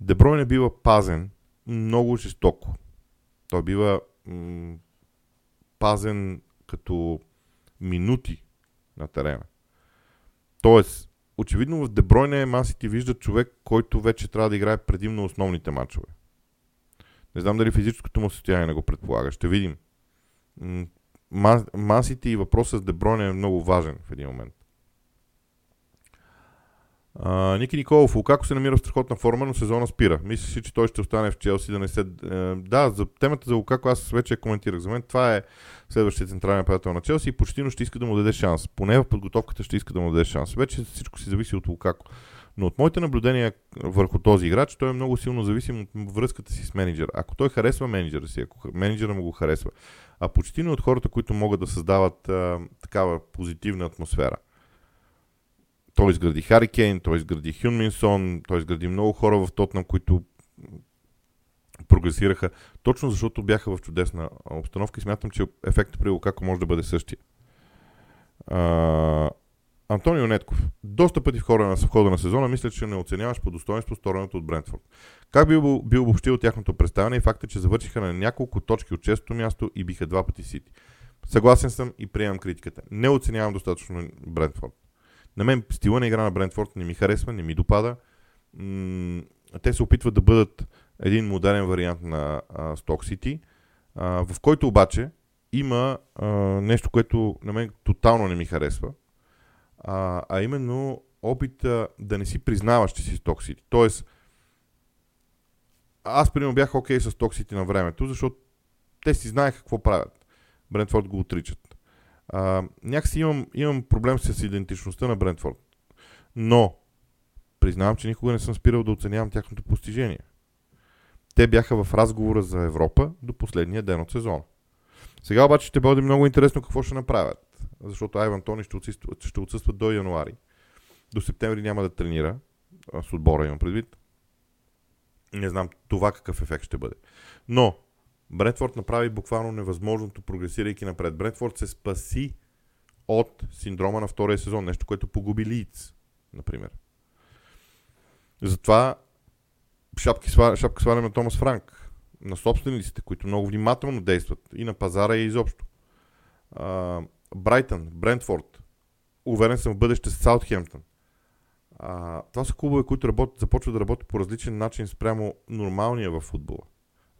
Деброй не бива пазен много жестоко. Той бива м- пазен като минути на терена. Тоест, очевидно в Дебройне Масити вижда човек, който вече трябва да играе предимно основните матчове. Не знам дали физическото му състояние не го предполага. Ще видим. Масити и въпросът с Дебройне е много важен в един момент. Ники Николов, Лукако се намира в страхотна форма, но сезона спира. Мисля си, че той ще остане в Челси да не се... Е, да, за темата за Лукако аз вече коментирах. За мен това е следващия централен приятел на Челси и почти ще иска да му даде шанс. Поне в подготовката ще иска да му даде шанс. Вече всичко си зависи от Лукако. Но от моите наблюдения върху този играч, той е много силно зависим от връзката си с менеджера. Ако той харесва менеджера си, ако менеджера му го харесва, а почти от хората, които могат да създават а, такава позитивна атмосфера – той изгради Хари Кейн, той изгради Хюн Минсон, той изгради много хора в Тотнам, които прогресираха, точно защото бяха в чудесна обстановка и смятам, че ефектът при Лукако може да бъде същия. А, Антонио Нетков. Доста пъти в хода на, в на сезона мисля, че не оценяваш по достоинство стороната от Брентфорд. Как би, би обобщил тяхното представяне и факта, че завършиха на няколко точки от честото място и биха два пъти Сити? Съгласен съм и приемам критиката. Не оценявам достатъчно Брентфорд. На мен стила на игра на Брентфорд не ми харесва, не ми допада. Те се опитват да бъдат един модерен вариант на Stock City, а, в който обаче има а, нещо, което на мен тотално не ми харесва, а, а именно опита да не си признаваш, че си Stock City. Тоест, аз примерно бях окей okay с Stock City на времето, защото те си знаеха какво правят. Брентфорд го отричат. А, някакси имам, имам проблем с идентичността на Брентфорд. Но, признавам, че никога не съм спирал да оценявам тяхното постижение. Те бяха в разговора за Европа до последния ден от сезона. Сега обаче ще бъде много интересно какво ще направят. защото Айван Тони ще отсъства, ще отсъства до януари. До септември няма да тренира. С отбора имам предвид. Не знам това какъв ефект ще бъде. Но Бретфорд направи буквално невъзможното, прогресирайки напред. Бретфорд се спаси от синдрома на втория сезон, нещо, което погуби Лиц, например. Затова шапки, шапка сваля на Томас Франк, на собствениците, които много внимателно действат и на пазара и изобщо. Брайтън, Брентфорд, уверен съм в бъдеще с Саутхемптън. Това са клубове, които работят, започват да работят по различен начин спрямо нормалния в футбола.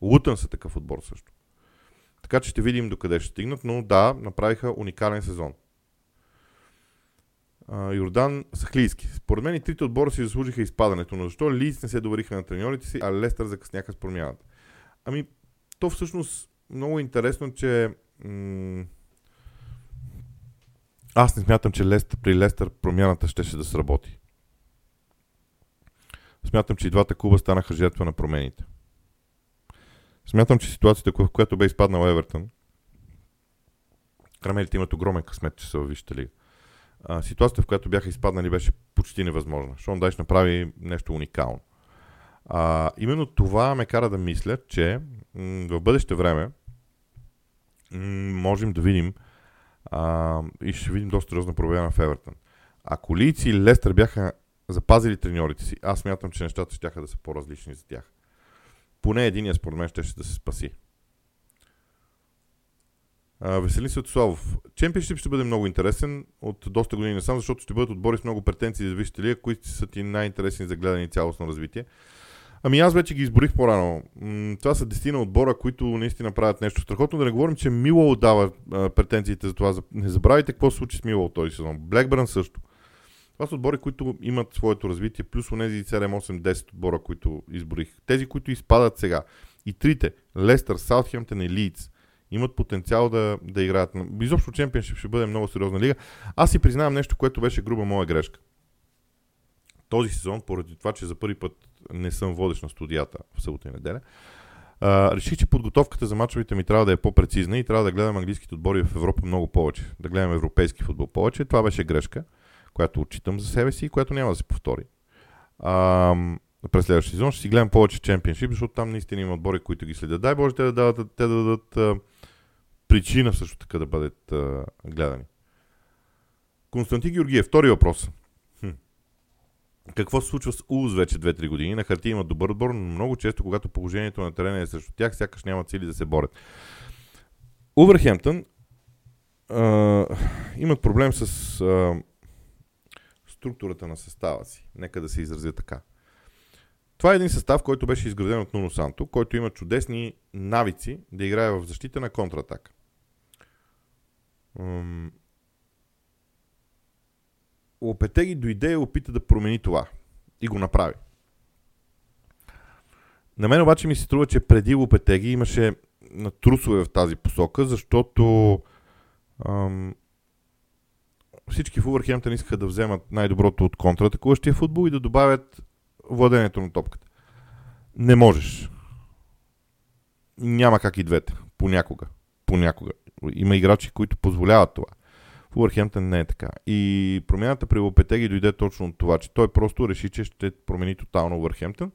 Лутън са такъв отбор също. Така че ще видим докъде ще стигнат, но да, направиха уникален сезон. Йордан Сахлийски. Според мен и трите отбора си заслужиха изпадането, но защо Лиц не се довериха на треньорите си, а Лестър закъсняха с промяната? Ами, то всъщност много интересно, че м- аз не смятам, че Лестър, при Лестър промяната ще се да сработи. Смятам, че и двата клуба станаха жертва на промените. Смятам, че ситуацията, в която бе изпаднал Евертън, Крамелите имат огромен късмет, че са във Висшата лига. А, ситуацията, в която бяха изпаднали, беше почти невъзможна. Шон Дайш направи нещо уникално. А, именно това ме кара да мисля, че м- в бъдеще време можем да видим а, и ще видим доста сериозна пробяна в Евертън. Ако Лици и Лестър бяха запазили треньорите си, аз мятам, че нещата ще да са по-различни за тях. Поне единия според мен ще, да се спаси. А, Веселин Светославов. Чемпионшип ще бъде много интересен от доста години насам, защото ще бъдат отбори с много претенции за вижте лига, които са ти най-интересни за гледане и цялостно развитие. Ами аз вече ги изборих по-рано. това са дестина отбора, които наистина правят нещо страхотно. Да не говорим, че Мило отдава претенциите за това. Не забравяйте какво се случи с Мило този сезон. Блекбърн също. Това са отбори, които имат своето развитие, плюс онези 7, 8, 10 отбора, които изборих. Тези, които изпадат сега. И трите, Лестър, Саутхемптън и Лийдс, имат потенциал да, да играят. Изобщо чемпионшип ще бъде много сериозна лига. Аз си признавам нещо, което беше груба моя грешка. Този сезон, поради това, че за първи път не съм водещ на студията в събота и неделя, а, реших, че подготовката за мачовете ми трябва да е по-прецизна и трябва да гледам английските отбори в Европа много повече. Да гледам европейски футбол повече. Това беше грешка която отчитам за себе си и която няма да се повтори. А, през следващия сезон ще си гледам повече чемпионшип, защото там наистина има отбори, които ги следят. Дай Боже те да дадат, те да дадат а, причина също така да бъдат а, гледани. Константин Георгиев, втори въпрос. Хм. Какво се случва с УЗ вече 2-3 години? На хартия имат добър отбор, но много често, когато положението на терена е срещу тях, сякаш нямат сили да се борят. Увърхемптън имат проблем с а, структурата на състава си. Нека да се изразя така. Това е един състав, който беше изграден от Нуно Санто, който има чудесни навици да играе в защита на контратака. Лопетеги дойде и опита да промени това. И го направи. На мен обаче ми се струва, че преди Лопетеги имаше трусове в тази посока, защото всички в Увърхемптън искаха да вземат най-доброто от контратакуващия футбол и да добавят владението на топката. Не можеш. Няма как и двете. Понякога. Понякога. Има играчи, които позволяват това. В Увърхемптън не е така. И промяната при Лопетеги дойде точно от това, че той просто реши, че ще промени тотално Увърхемптън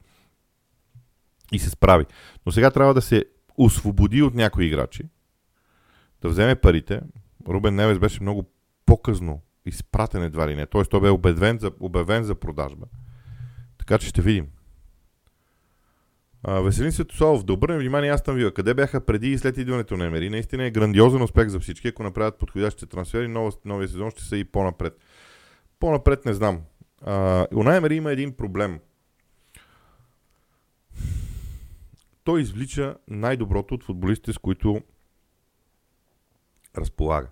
и се справи. Но сега трябва да се освободи от някои играчи, да вземе парите. Рубен Невес беше много по-късно изпратен едва ли не. Т.е. той бе обявен за, обявен за продажба. Така че ще видим. А, Веселин Светославов, да обърнем внимание, аз там вива. Къде бяха преди и след идването на Емери? Наистина е грандиозен успех за всички. Ако направят подходящите трансфери, нов, новия сезон ще са и по-напред. По-напред не знам. А, у Емери има един проблем. Той извлича най-доброто от футболистите, с които разполага.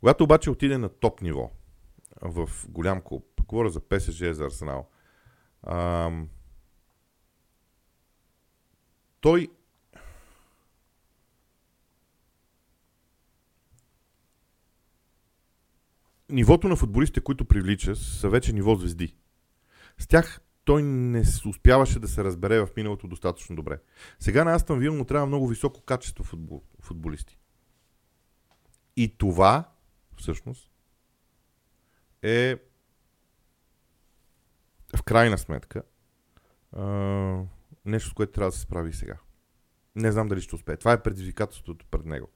Когато обаче отиде на топ ниво, в голям клуб, говоря за ПСЖ, за Арсенал, ам, той нивото на футболистите, които привлича, са вече ниво звезди. С тях той не успяваше да се разбере в миналото достатъчно добре. Сега на Астан Вил му трябва много високо качество футбол, футболисти. И това всъщност, е в крайна сметка а, нещо, с което трябва да се справи сега. Не знам дали ще успее. Това е предизвикателството пред него.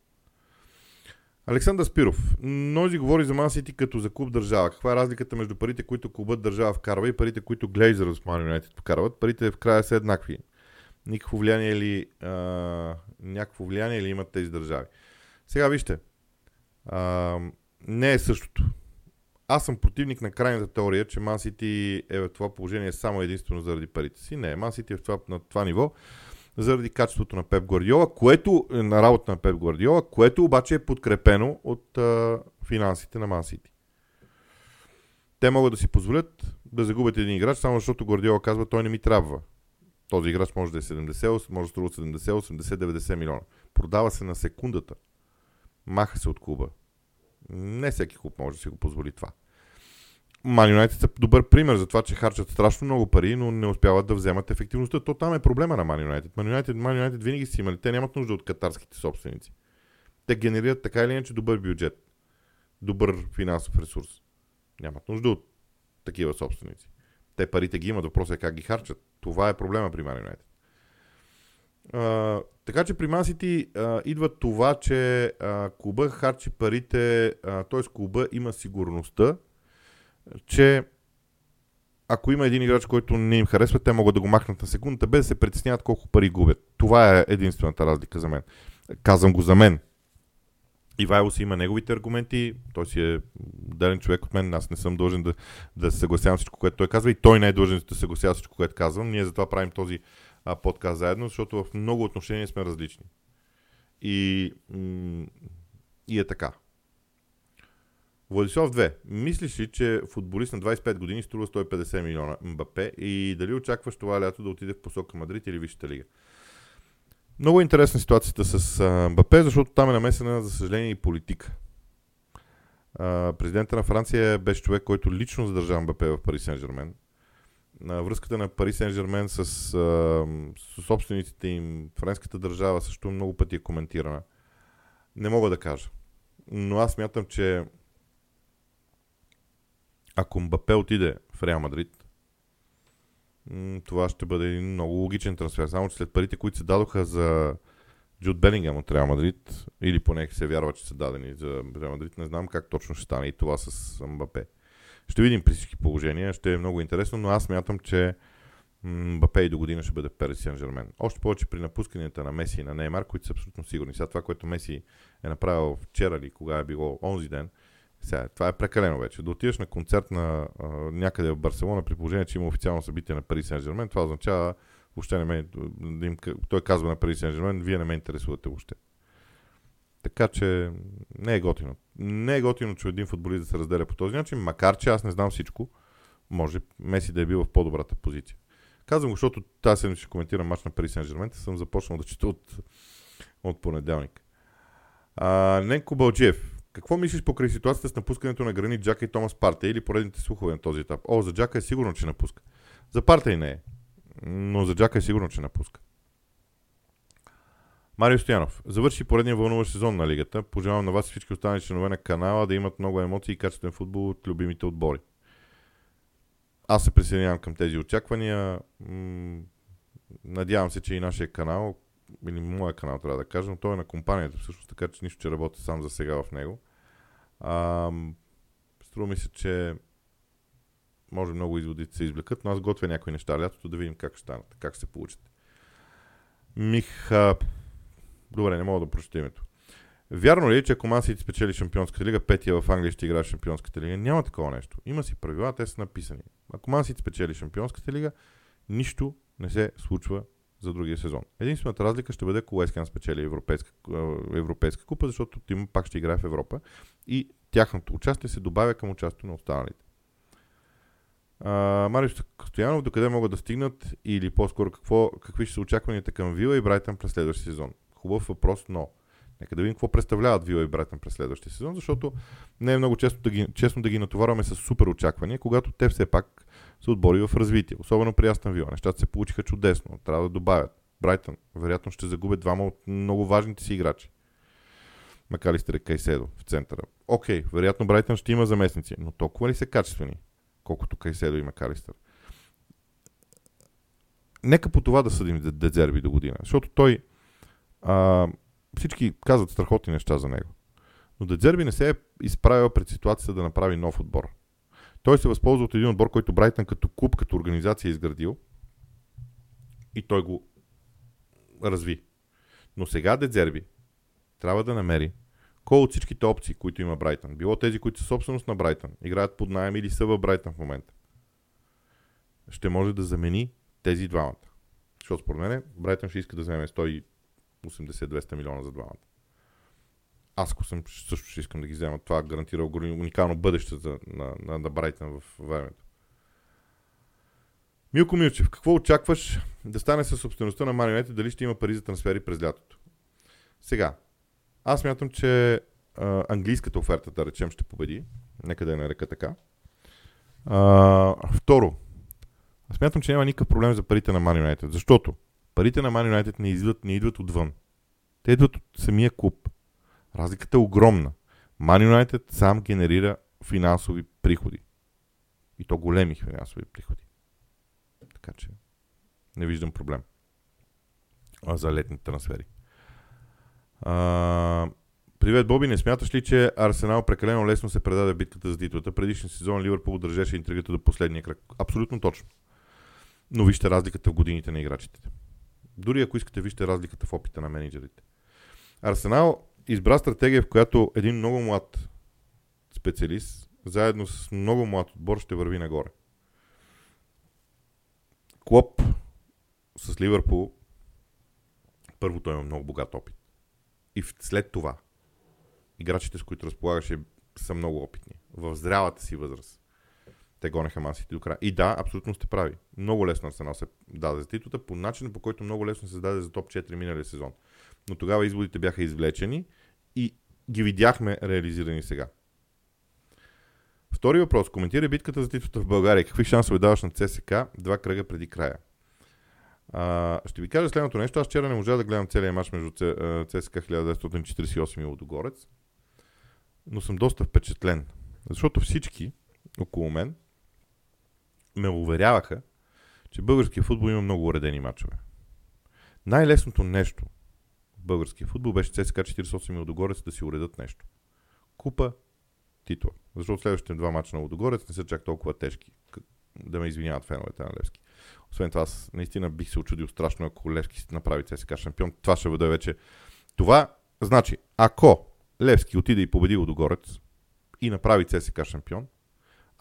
Александър Спиров. Нози говори за Мансити като за клуб държава. Каква е разликата между парите, които клубът държава вкарва и парите, които Глейзър с Ман Юнайтед вкарват? Парите в края са еднакви. Никакво влияние ли, а, някакво влияние ли имат тези държави? Сега вижте. А, не е същото. Аз съм противник на крайната теория, че Ман Сити е в това положение само единствено заради парите си. Не, Ман Сити е в това, на това ниво заради качеството на Пеп Гвардиола, което на работа на Пеп Гвардиола, което обаче е подкрепено от а, финансите на Ман Сити. Те могат да си позволят да загубят един играч, само защото Гвардиола казва, той не ми трябва. Този играч може да е 70, може да струва 70, 80, 90 милиона. Продава се на секундата. Маха се от клуба. Не всеки клуб може да си го позволи това. Ман Юнайтед са добър пример за това, че харчат страшно много пари, но не успяват да вземат ефективността. То там е проблема на Ман Юнайтед. Ман Юнайтед, Ман Юнайтед винаги си имали. Те нямат нужда от катарските собственици. Те генерират така или иначе добър бюджет. Добър финансов ресурс. Нямат нужда от такива собственици. Те парите ги имат, въпросът е как ги харчат. Това е проблема при Ман Юнайтед. Така че при Мансити идва това, че а, клуба харчи парите, т.е. клуба има сигурността, че ако има един играч, който не им харесва, те могат да го махнат на секундата, без да се притесняват колко пари губят. Това е единствената разлика за мен. Казвам го за мен. Ивайло си има неговите аргументи, той си е даден човек от мен, аз не съм дължен да, да съгласявам всичко, което той казва и той не е дължен да съгласява всичко, което казвам. Ние затова правим този а, подкаст заедно, защото в много отношения сме различни. И, и е така. Владислав 2. Мислиш ли, че футболист на 25 години струва 150 милиона МБП и дали очакваш това лято да отиде в посока Мадрид или Висшата лига? Много е интересна ситуацията с МБП, защото там е намесена, за съжаление, и политика. Президента на Франция беше човек, който лично задържа МБП в Пари Сен-Жермен. Връзката на Пари Сен-Жермен с, с собствениците им, френската държава също много пъти е коментирана. Не мога да кажа. Но аз мятам, че ако Мбапе отиде в Реал Мадрид, това ще бъде един много логичен трансфер. Само, че след парите, които се дадоха за Джуд Белингем от Реал Мадрид, или поне се вярва, че са дадени за Реал Мадрид, не знам как точно ще стане и това с Мбапе. Ще видим при всички положения, ще е много интересно, но аз мятам, че Мбапе и до година ще бъде Перес Сен Жермен. Още повече при напусканията на Меси и на Неймар, които са абсолютно сигурни. Сега това, което Меси е направил вчера или кога е било онзи ден, сега, това е прекалено вече. Да отидеш на концерт на а, някъде в Барселона, при положение, че има официално събитие на Пари Сен-Жермен, това означава, въобще не ме, им, той казва на Пари Сен-Жермен, вие не ме интересувате въобще. Така че не е готино. Не е готино, че един футболист да се разделя по този начин, макар че аз не знам всичко. Може Меси да е бил в по-добрата позиция. Казвам го, защото тази седмица ще коментирам мач на Пари Сен-Жермен, съм започнал да чета от, от понеделник. А, Ненко Балджиев. Какво мислиш покрай ситуацията с напускането на Гранит Джака и Томас Парте или поредните слухове на този етап? О, за Джака е сигурно, че напуска. За Парте и не е. Но за Джака е сигурно, че напуска. Марио Стоянов. Завърши поредния вълнуващ сезон на лигата. Пожелавам на вас всички останали членове на канала да имат много емоции и качествен футбол от любимите отбори. Аз се присъединявам към тези очаквания. Надявам се, че и нашия канал, или моя канал трябва да кажа, но той е на компанията всъщност, така че нищо, че работя сам за сега в него. А, струва ми се, че може много изводи да се извлекат, но аз готвя някои неща лятото да видим как ще станат, как ще се получат. Миха... Добре, не мога да прочета името. Вярно ли е, че ако Ман спечели Шампионската лига, петия в Англия ще играе Шампионската лига? Няма такова нещо. Има си правила, те са написани. Ако Ман спечели Шампионската лига, нищо не се случва за другия сезон. Единствената разлика ще бъде, ако Уескан спечели европейска, европейска купа, защото Тим пак ще играе в Европа и тяхното участие се добавя към участието на останалите. Марио Стоянов, докъде могат да стигнат или по-скоро какво, какви ще са очакванията към Вила и Брайтън през следващия сезон? Хубав въпрос, но нека да видим какво представляват Вила и Брайтън през следващия сезон, защото не е много често да ги, честно да ги натоварваме с супер очаквания, когато те все пак са отбори в развитие. Особено при Астан Вила. Нещата се получиха чудесно. Трябва да добавят. Брайтън, вероятно ще загубят двама от много важните си играчи. Макалистър и Кайседо в центъра. Окей, вероятно Брайтън ще има заместници, но толкова ли са качествени, колкото Кайседо и Макалистър? Нека по това да съдим Дезерби до година, защото той а, всички казват страхотни неща за него. Но Дедзерби не се е изправил пред ситуацията да направи нов отбор. Той се възползва от един отбор, който Брайтън като клуб, като организация е изградил и той го разви. Но сега Дедзерби трябва да намери кой от всичките опции, които има Брайтън, било тези, които са собственост на Брайтън, играят под найем или са в Брайтън в момента, ще може да замени тези двамата. Защото според мен Брайтън ще иска да вземе 180-200 милиона за двамата. Аз ако съм, също ще искам да ги взема. Това гарантира уникално бъдеще за, на, на, на Брайтън в времето. Милко Милчев, какво очакваш да стане със собствеността на Марионете? Дали ще има пари за трансфери през лятото? Сега, аз мятам, че а, английската оферта, да речем, ще победи. Нека да я нарека така. А, второ, аз мятам, че няма никакъв проблем за парите на Man защото парите на Man United не идват, не идват отвън. Те идват от самия клуб. Разликата е огромна. Man United сам генерира финансови приходи. И то големи финансови приходи. Така че не виждам проблем а за летните трансфери. А, привет, Боби. Не смяташ ли, че Арсенал прекалено лесно се предаде битката за титлата? Предишния сезон Ливърпул държеше интригата до последния кръг. Абсолютно точно. Но вижте разликата в годините на играчите. Дори ако искате, вижте разликата в опита на менеджерите. Арсенал избра стратегия, в която един много млад специалист, заедно с много млад отбор, ще върви нагоре. Клоп с Ливърпул, първо той има много богат опит. И след това, играчите, с които разполагаше, са много опитни. В зрялата си възраст. Те гонеха масите до края. И да, абсолютно сте прави. Много лесно Арсенал се даде за титлата, по начин по който много лесно се даде за топ 4 миналия сезон. Но тогава изводите бяха извлечени и ги видяхме реализирани сега. Втори въпрос. Коментира битката за титлата в България. Какви шансове даваш на ЦСК два кръга преди края? А, ще ви кажа следното нещо. Аз вчера не можа да гледам целият матч между ЦСК 1948 и Лодогорец, но съм доста впечатлен. Защото всички около мен ме уверяваха, че българския футбол има много уредени матчове. Най-лесното нещо в българския футбол беше ЦСКА 48 и Лодогорец да си уредат нещо. Купа, титла. Защото следващите два мача на Лодогорец не са чак толкова тежки. Да ме извиняват феновете на Левски. Освен това, аз наистина бих се очудил страшно, ако Левски си направи ЦСКА шампион. Това ще бъде вече. Това значи, ако Левски отиде и победи Лодогорец и направи ЦСКА шампион,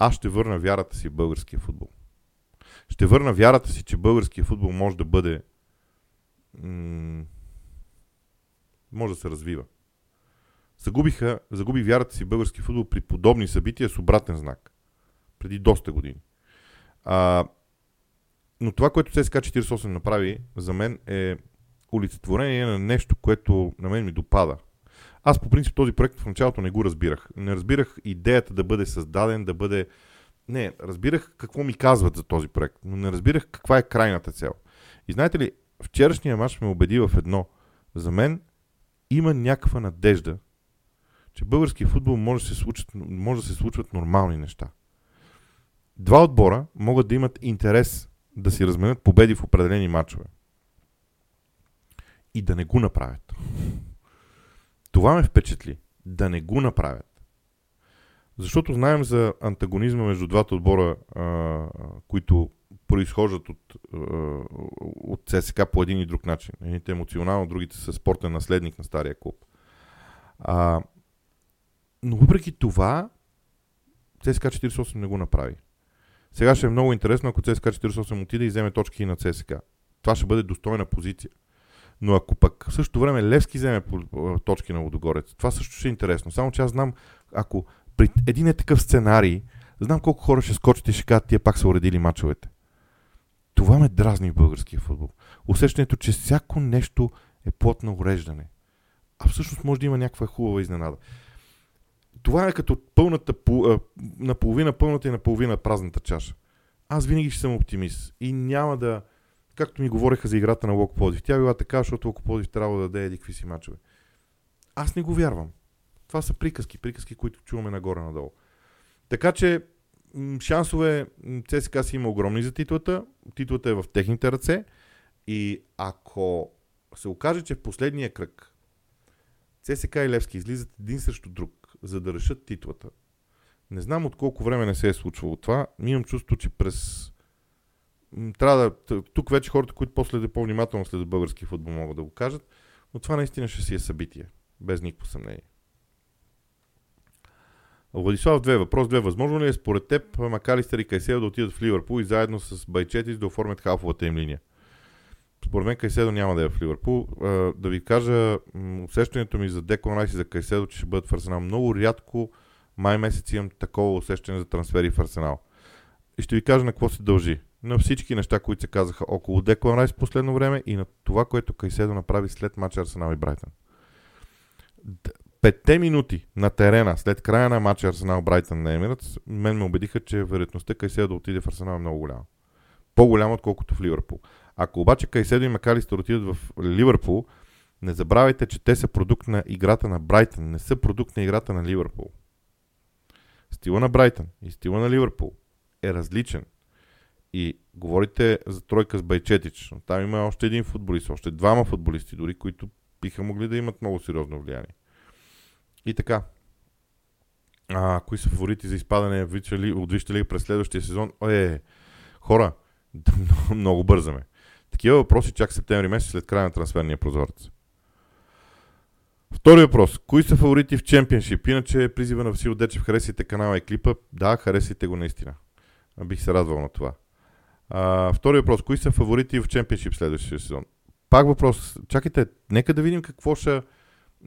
аз ще върна вярата си в българския футбол. Ще върна вярата си, че българския футбол може да бъде. М- може да се развива. Загубиха, загуби вярата си в български футбол при подобни събития с обратен знак. Преди доста години. А, но това, което ЦСКА 48 направи, за мен е олицетворение на нещо, което на мен ми допада. Аз по принцип този проект в началото не го разбирах. Не разбирах идеята да бъде създаден, да бъде... Не, разбирах какво ми казват за този проект, но не разбирах каква е крайната цел. И знаете ли, вчерашния мач ме убеди в едно. За мен има някаква надежда, че български футбол може да се случват, може да се случват нормални неща. Два отбора могат да имат интерес да си разменят победи в определени матчове. И да не го направят. Това ме впечатли. Да не го направят. Защото знаем за антагонизма между двата отбора, а, които произхождат от, от ЦСК по един и друг начин. Едните емоционално, другите са спортен наследник на стария клуб. А, но въпреки това, ЦСКА 48 не го направи. Сега ще е много интересно, ако ЦСКА 48 отиде и вземе точки и на ЦСКА. Това ще бъде достойна позиция. Но ако пък в същото време Левски вземе точки на Лодогорец, това също ще е интересно. Само че аз знам, ако при един е такъв сценарий, знам колко хора ще скочат и ще кажат, тия пак са уредили мачовете. Това ме дразни в българския футбол. Усещането, че всяко нещо е плод на уреждане. А всъщност може да има някаква хубава изненада това е като пълната, наполовина пълната и наполовина празната чаша. Аз винаги ще съм оптимист и няма да, както ми говореха за играта на Локо Подив, тя била така, защото Локо Подив трябва да даде еди какви си мачове. Аз не го вярвам. Това са приказки, приказки, които чуваме нагоре-надолу. Така че шансове ЦСКА си има огромни за титлата. Титлата е в техните ръце. И ако се окаже, че в последния кръг ЦСКА и Левски излизат един срещу друг, за да решат титлата, не знам от колко време не се е случвало това. Имам чувство, че през... Трябва да... Тук вече хората, които после по-внимателно след български футбол могат да го кажат, но това наистина ще си е събитие. Без никакво съмнение. Владислав, две въпрос, две. Възможно ли е според теб Макалистър и Кайседо да отидат в Ливърпул и заедно с Байчетис да оформят халфовата им линия? Според мен Кайседо няма да е в Ливърпул. Да ви кажа, усещането ми за Деклан Райс и за Кайседо, че ще бъдат в Арсенал. Много рядко май месец имам такова усещане за трансфери в Арсенал. И ще ви кажа на какво се дължи. На всички неща, които се казаха около Деклан Райс в последно време и на това, което Кайседо направи след матча Арсенал и Брайтън петте минути на терена след края на матча Арсенал Брайтън на Емиратс, мен ме убедиха, че вероятността Кайседо да отиде в Арсенал е много голяма. По-голяма, отколкото в Ливърпул. Ако обаче Кайседо и Макалистър отидат в Ливърпул, не забравяйте, че те са продукт на играта на Брайтън, не са продукт на играта на Ливърпул. Стила на Брайтън и стила на Ливърпул е различен. И говорите за тройка с Байчетич, но там има още един футболист, още двама футболисти дори, които биха могли да имат много сериозно влияние. И така. А, кои са фаворити за изпадане от лига през следващия сезон? Е, хора, много, бързаме. Такива въпроси чак септември месец след края на трансферния прозорец. Втори въпрос. Кои са фаворити в чемпионшип? Иначе призива на Васил Дечев. Харесайте канала и клипа. Да, харесайте го наистина. Бих се радвал на това. А, втори въпрос. Кои са фаворити в чемпионшип следващия сезон? Пак въпрос. Чакайте, нека да видим какво ще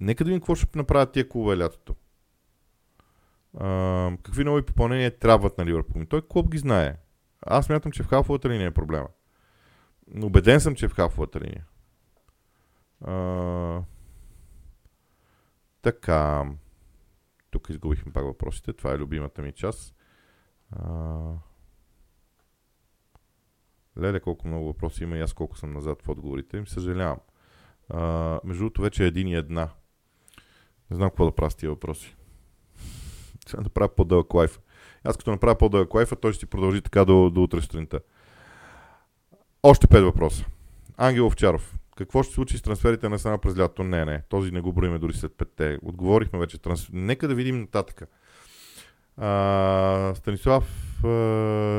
Нека да видим какво ще направят тия клубове лятото. А, какви нови попълнения трябват на Ливърпул? Той клуб ги знае. Аз мятам, че в халфовата линия е проблема. Убеден съм, че е в халфовата линия. А, така. Тук изгубихме пак въпросите. Това е любимата ми част. А, леле, колко много въпроси има и аз колко съм назад в отговорите им. Съжалявам. А, между другото, вече е един и една. Не знам какво да правя с тия въпроси. Сега да направя по-дълъг лайф. Аз като направя по-дълъг лайф, той ще си продължи така до, до утре сутринта. Още пет въпроса. Ангел Овчаров. Какво ще се случи с трансферите на само през лятото? Не, не. Този не го броиме дори след петте. Отговорихме вече. Трансфер... Нека да видим нататък. А, Станислав а,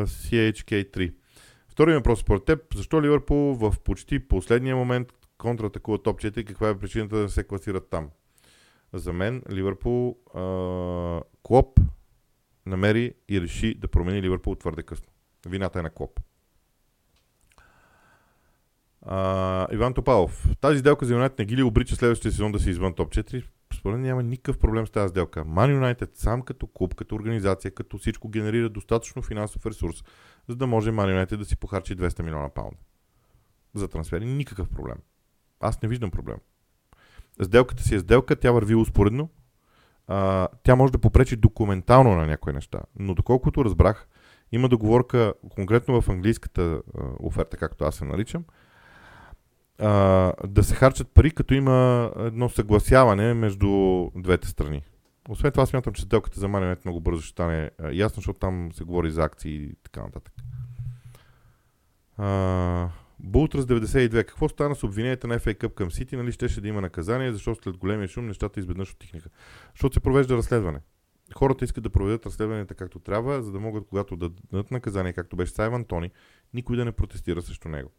CHK3. Втори въпрос според теб. Защо Ливърпул в почти последния момент контратакува топ 4? Каква е причината да се класират там? За мен Ливърпул а, Клоп намери и реши да промени Ливърпул твърде късно. Вината е на Клоп. А, Иван Топалов. Тази сделка за Юнайтед не ги ли обрича следващия сезон да се извън топ 4? Според няма никакъв проблем с тази сделка. Ман Юнайтед сам като клуб, като организация, като всичко генерира достатъчно финансов ресурс, за да може Ман Юнайтед да си похарчи 200 милиона паунда. За трансфери никакъв проблем. Аз не виждам проблем сделката си е сделка, тя върви успоредно. А, тя може да попречи документално на някои неща. Но доколкото разбрах, има договорка конкретно в английската а, оферта, както аз се наричам, а, да се харчат пари, като има едно съгласяване между двете страни. Освен това, смятам, че сделката за Манионет много бързо ще стане ясно, защото там се говори за акции и така нататък. А, Бултрас 92. Какво стана с обвиненията на FA Cup към Сити? Нали щеше да има наказание, защото след големия шум нещата изведнъж отихнаха. Защото се провежда разследване. Хората искат да проведат разследванията както трябва, за да могат, когато да дадат наказание, както беше Сайван Тони, никой да не протестира срещу него.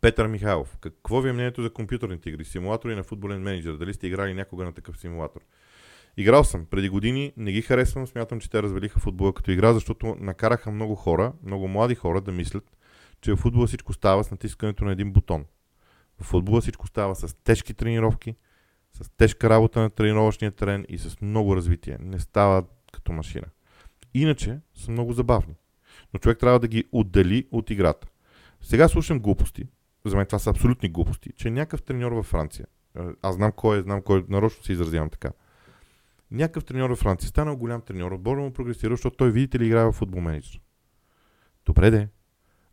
Петър Михайлов. Какво ви е мнението за компютърните игри? Симулатори на футболен менеджер. Дали сте играли някога на такъв симулатор? Играл съм преди години, не ги харесвам, смятам, че те развалиха футбола като игра, защото накараха много хора, много млади хора да мислят, че в футбола всичко става с натискането на един бутон. В футбола всичко става с тежки тренировки, с тежка работа на тренировъчния терен и с много развитие. Не става като машина. Иначе са много забавни. Но човек трябва да ги отдели от играта. Сега слушам глупости. За мен това са абсолютни глупости. Че някакъв треньор във Франция, аз знам кой е, знам кой, нарочно се изразявам така. Някакъв треньор във Франция, станал голям треньор, отборно му прогресира, защото той, видите ли, играе в футбол менеджер. Добре де,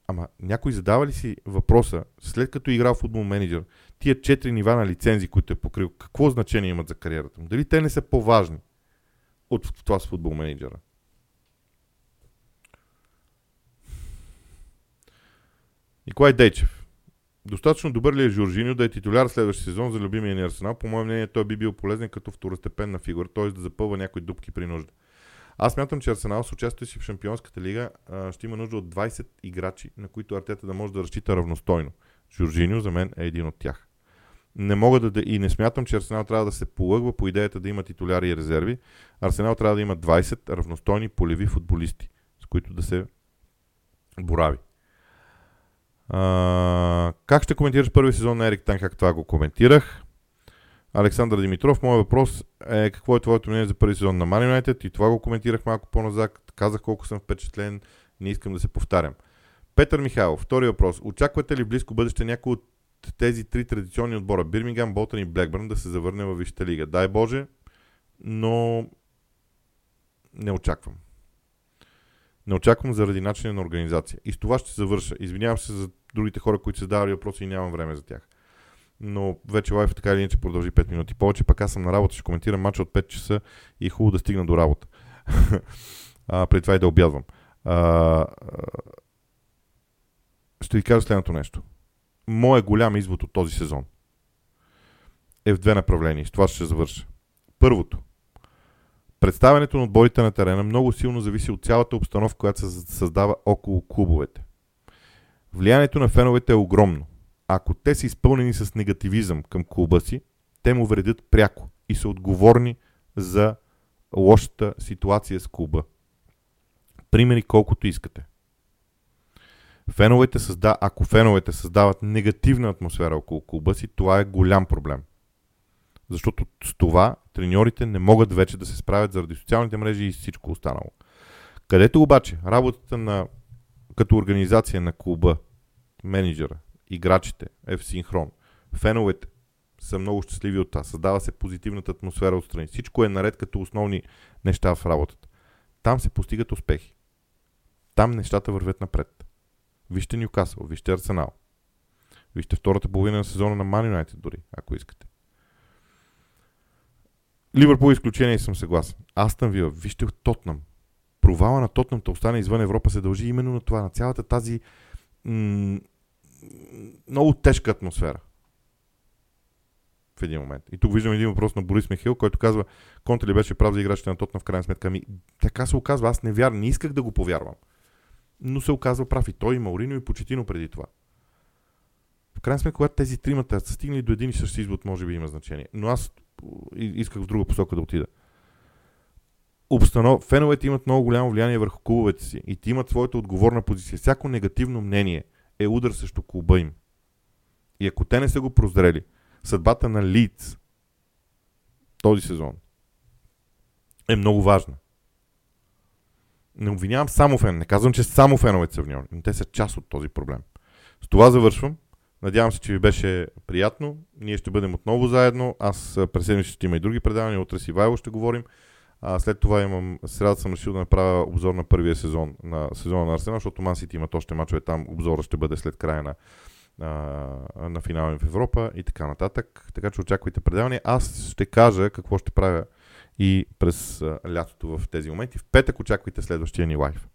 Ама някой задава ли си въпроса, след като е играл футбол менеджер, тия четири нива на лицензи, които е покрил, какво значение имат за кариерата му? Дали те не са по-важни от това с футбол менеджера? Николай Дейчев. Достатъчно добър ли е Жоржиньо да е титуляр следващия сезон за любимия ни Арсенал? По мое мнение той би бил полезен като второстепенна фигура, т.е. да запълва някои дупки при нужда. Аз мятам, че Арсенал с участието си в Шампионската лига ще има нужда от 20 играчи, на които Артета да може да разчита равностойно. Жоржиньо за мен е един от тях. Не мога да, и не смятам, че Арсенал трябва да се полъгва по идеята да има титуляри и резерви. Арсенал трябва да има 20 равностойни полеви футболисти, с които да се борави. Как ще коментираш първи сезон на Ерик Тан, как това го коментирах? Александър Димитров, моят въпрос е какво е твоето мнение за първи сезон на Man United и това го коментирах малко по-назад. Казах колко съм впечатлен, не искам да се повтарям. Петър Михайлов, втори въпрос. Очаквате ли близко бъдеще някой от тези три традиционни отбора, Бирмингам, Болтън и Блекбърн, да се завърне във Висшата лига? Дай Боже, но не очаквам. Не очаквам заради начина на организация. И с това ще завърша. Извинявам се за другите хора, които се задавали въпроси и нямам време за тях. Но вече лайф така или иначе продължи 5 минути повече, пък аз съм на работа, ще коментирам матча от 5 часа и е хубаво да стигна до работа. а, преди това и да обядвам. А, ще ви кажа следното нещо. Моят голям извод от този сезон е в две направления. С това ще завърша. Първото. Представянето на отборите на терена много силно зависи от цялата обстановка, която се създава около клубовете. Влиянието на феновете е огромно. Ако те са изпълнени с негативизъм към клуба си, те му вредят пряко и са отговорни за лошата ситуация с клуба. Примери колкото искате. Феновете създа... Ако феновете създават негативна атмосфера около клуба си, това е голям проблем. Защото с това треньорите не могат вече да се справят заради социалните мрежи и всичко останало. Където обаче работата на като организация на клуба, менеджера, играчите е в синхрон. Феновете са много щастливи от това. Създава се позитивната атмосфера отстрани. Всичко е наред като основни неща в работата. Там се постигат успехи. Там нещата вървят напред. Вижте Ньюкасъл, вижте Арсенал. Вижте втората половина на сезона на Man United дори, ако искате. Ливърпул изключение съм съгласен. Астън Вила, вижте Тотнам провала на Тотнам да остане извън Европа се дължи именно на това, на цялата тази м- много тежка атмосфера в един момент. И тук виждам един въпрос на Борис Михил, който казва, Конте ли беше прав за играчите на Тотнам в крайна сметка? Ами, така се оказва, аз не вярвам, не исках да го повярвам. Но се оказва прав и той, и Маурино, и Почетино преди това. В крайна сметка, когато тези тримата са стигнали до един и същи извод, може би има значение. Но аз исках в друга посока да отида обстанов... феновете имат много голямо влияние върху клубовете си и ти имат своята отговорна позиция. Всяко негативно мнение е удар срещу клуба им. И ако те не са го прозрели, съдбата на Лидс този сезон е много важна. Не обвинявам само фен. Не казвам, че само феновете са виновни, но те са част от този проблем. С това завършвам. Надявам се, че ви беше приятно. Ние ще бъдем отново заедно. Аз през седмица ще има и други предавания. Утре си Вайло ще говорим. А, след това имам, сряда съм решил да направя обзор на първия сезон на сезона на Арсенал, защото Ман Сити имат още мачове там. Обзора ще бъде след края на, на, на финала в Европа и така нататък. Така че очаквайте предаване. Аз ще кажа какво ще правя и през лятото в тези моменти. В петък очаквайте следващия ни лайф.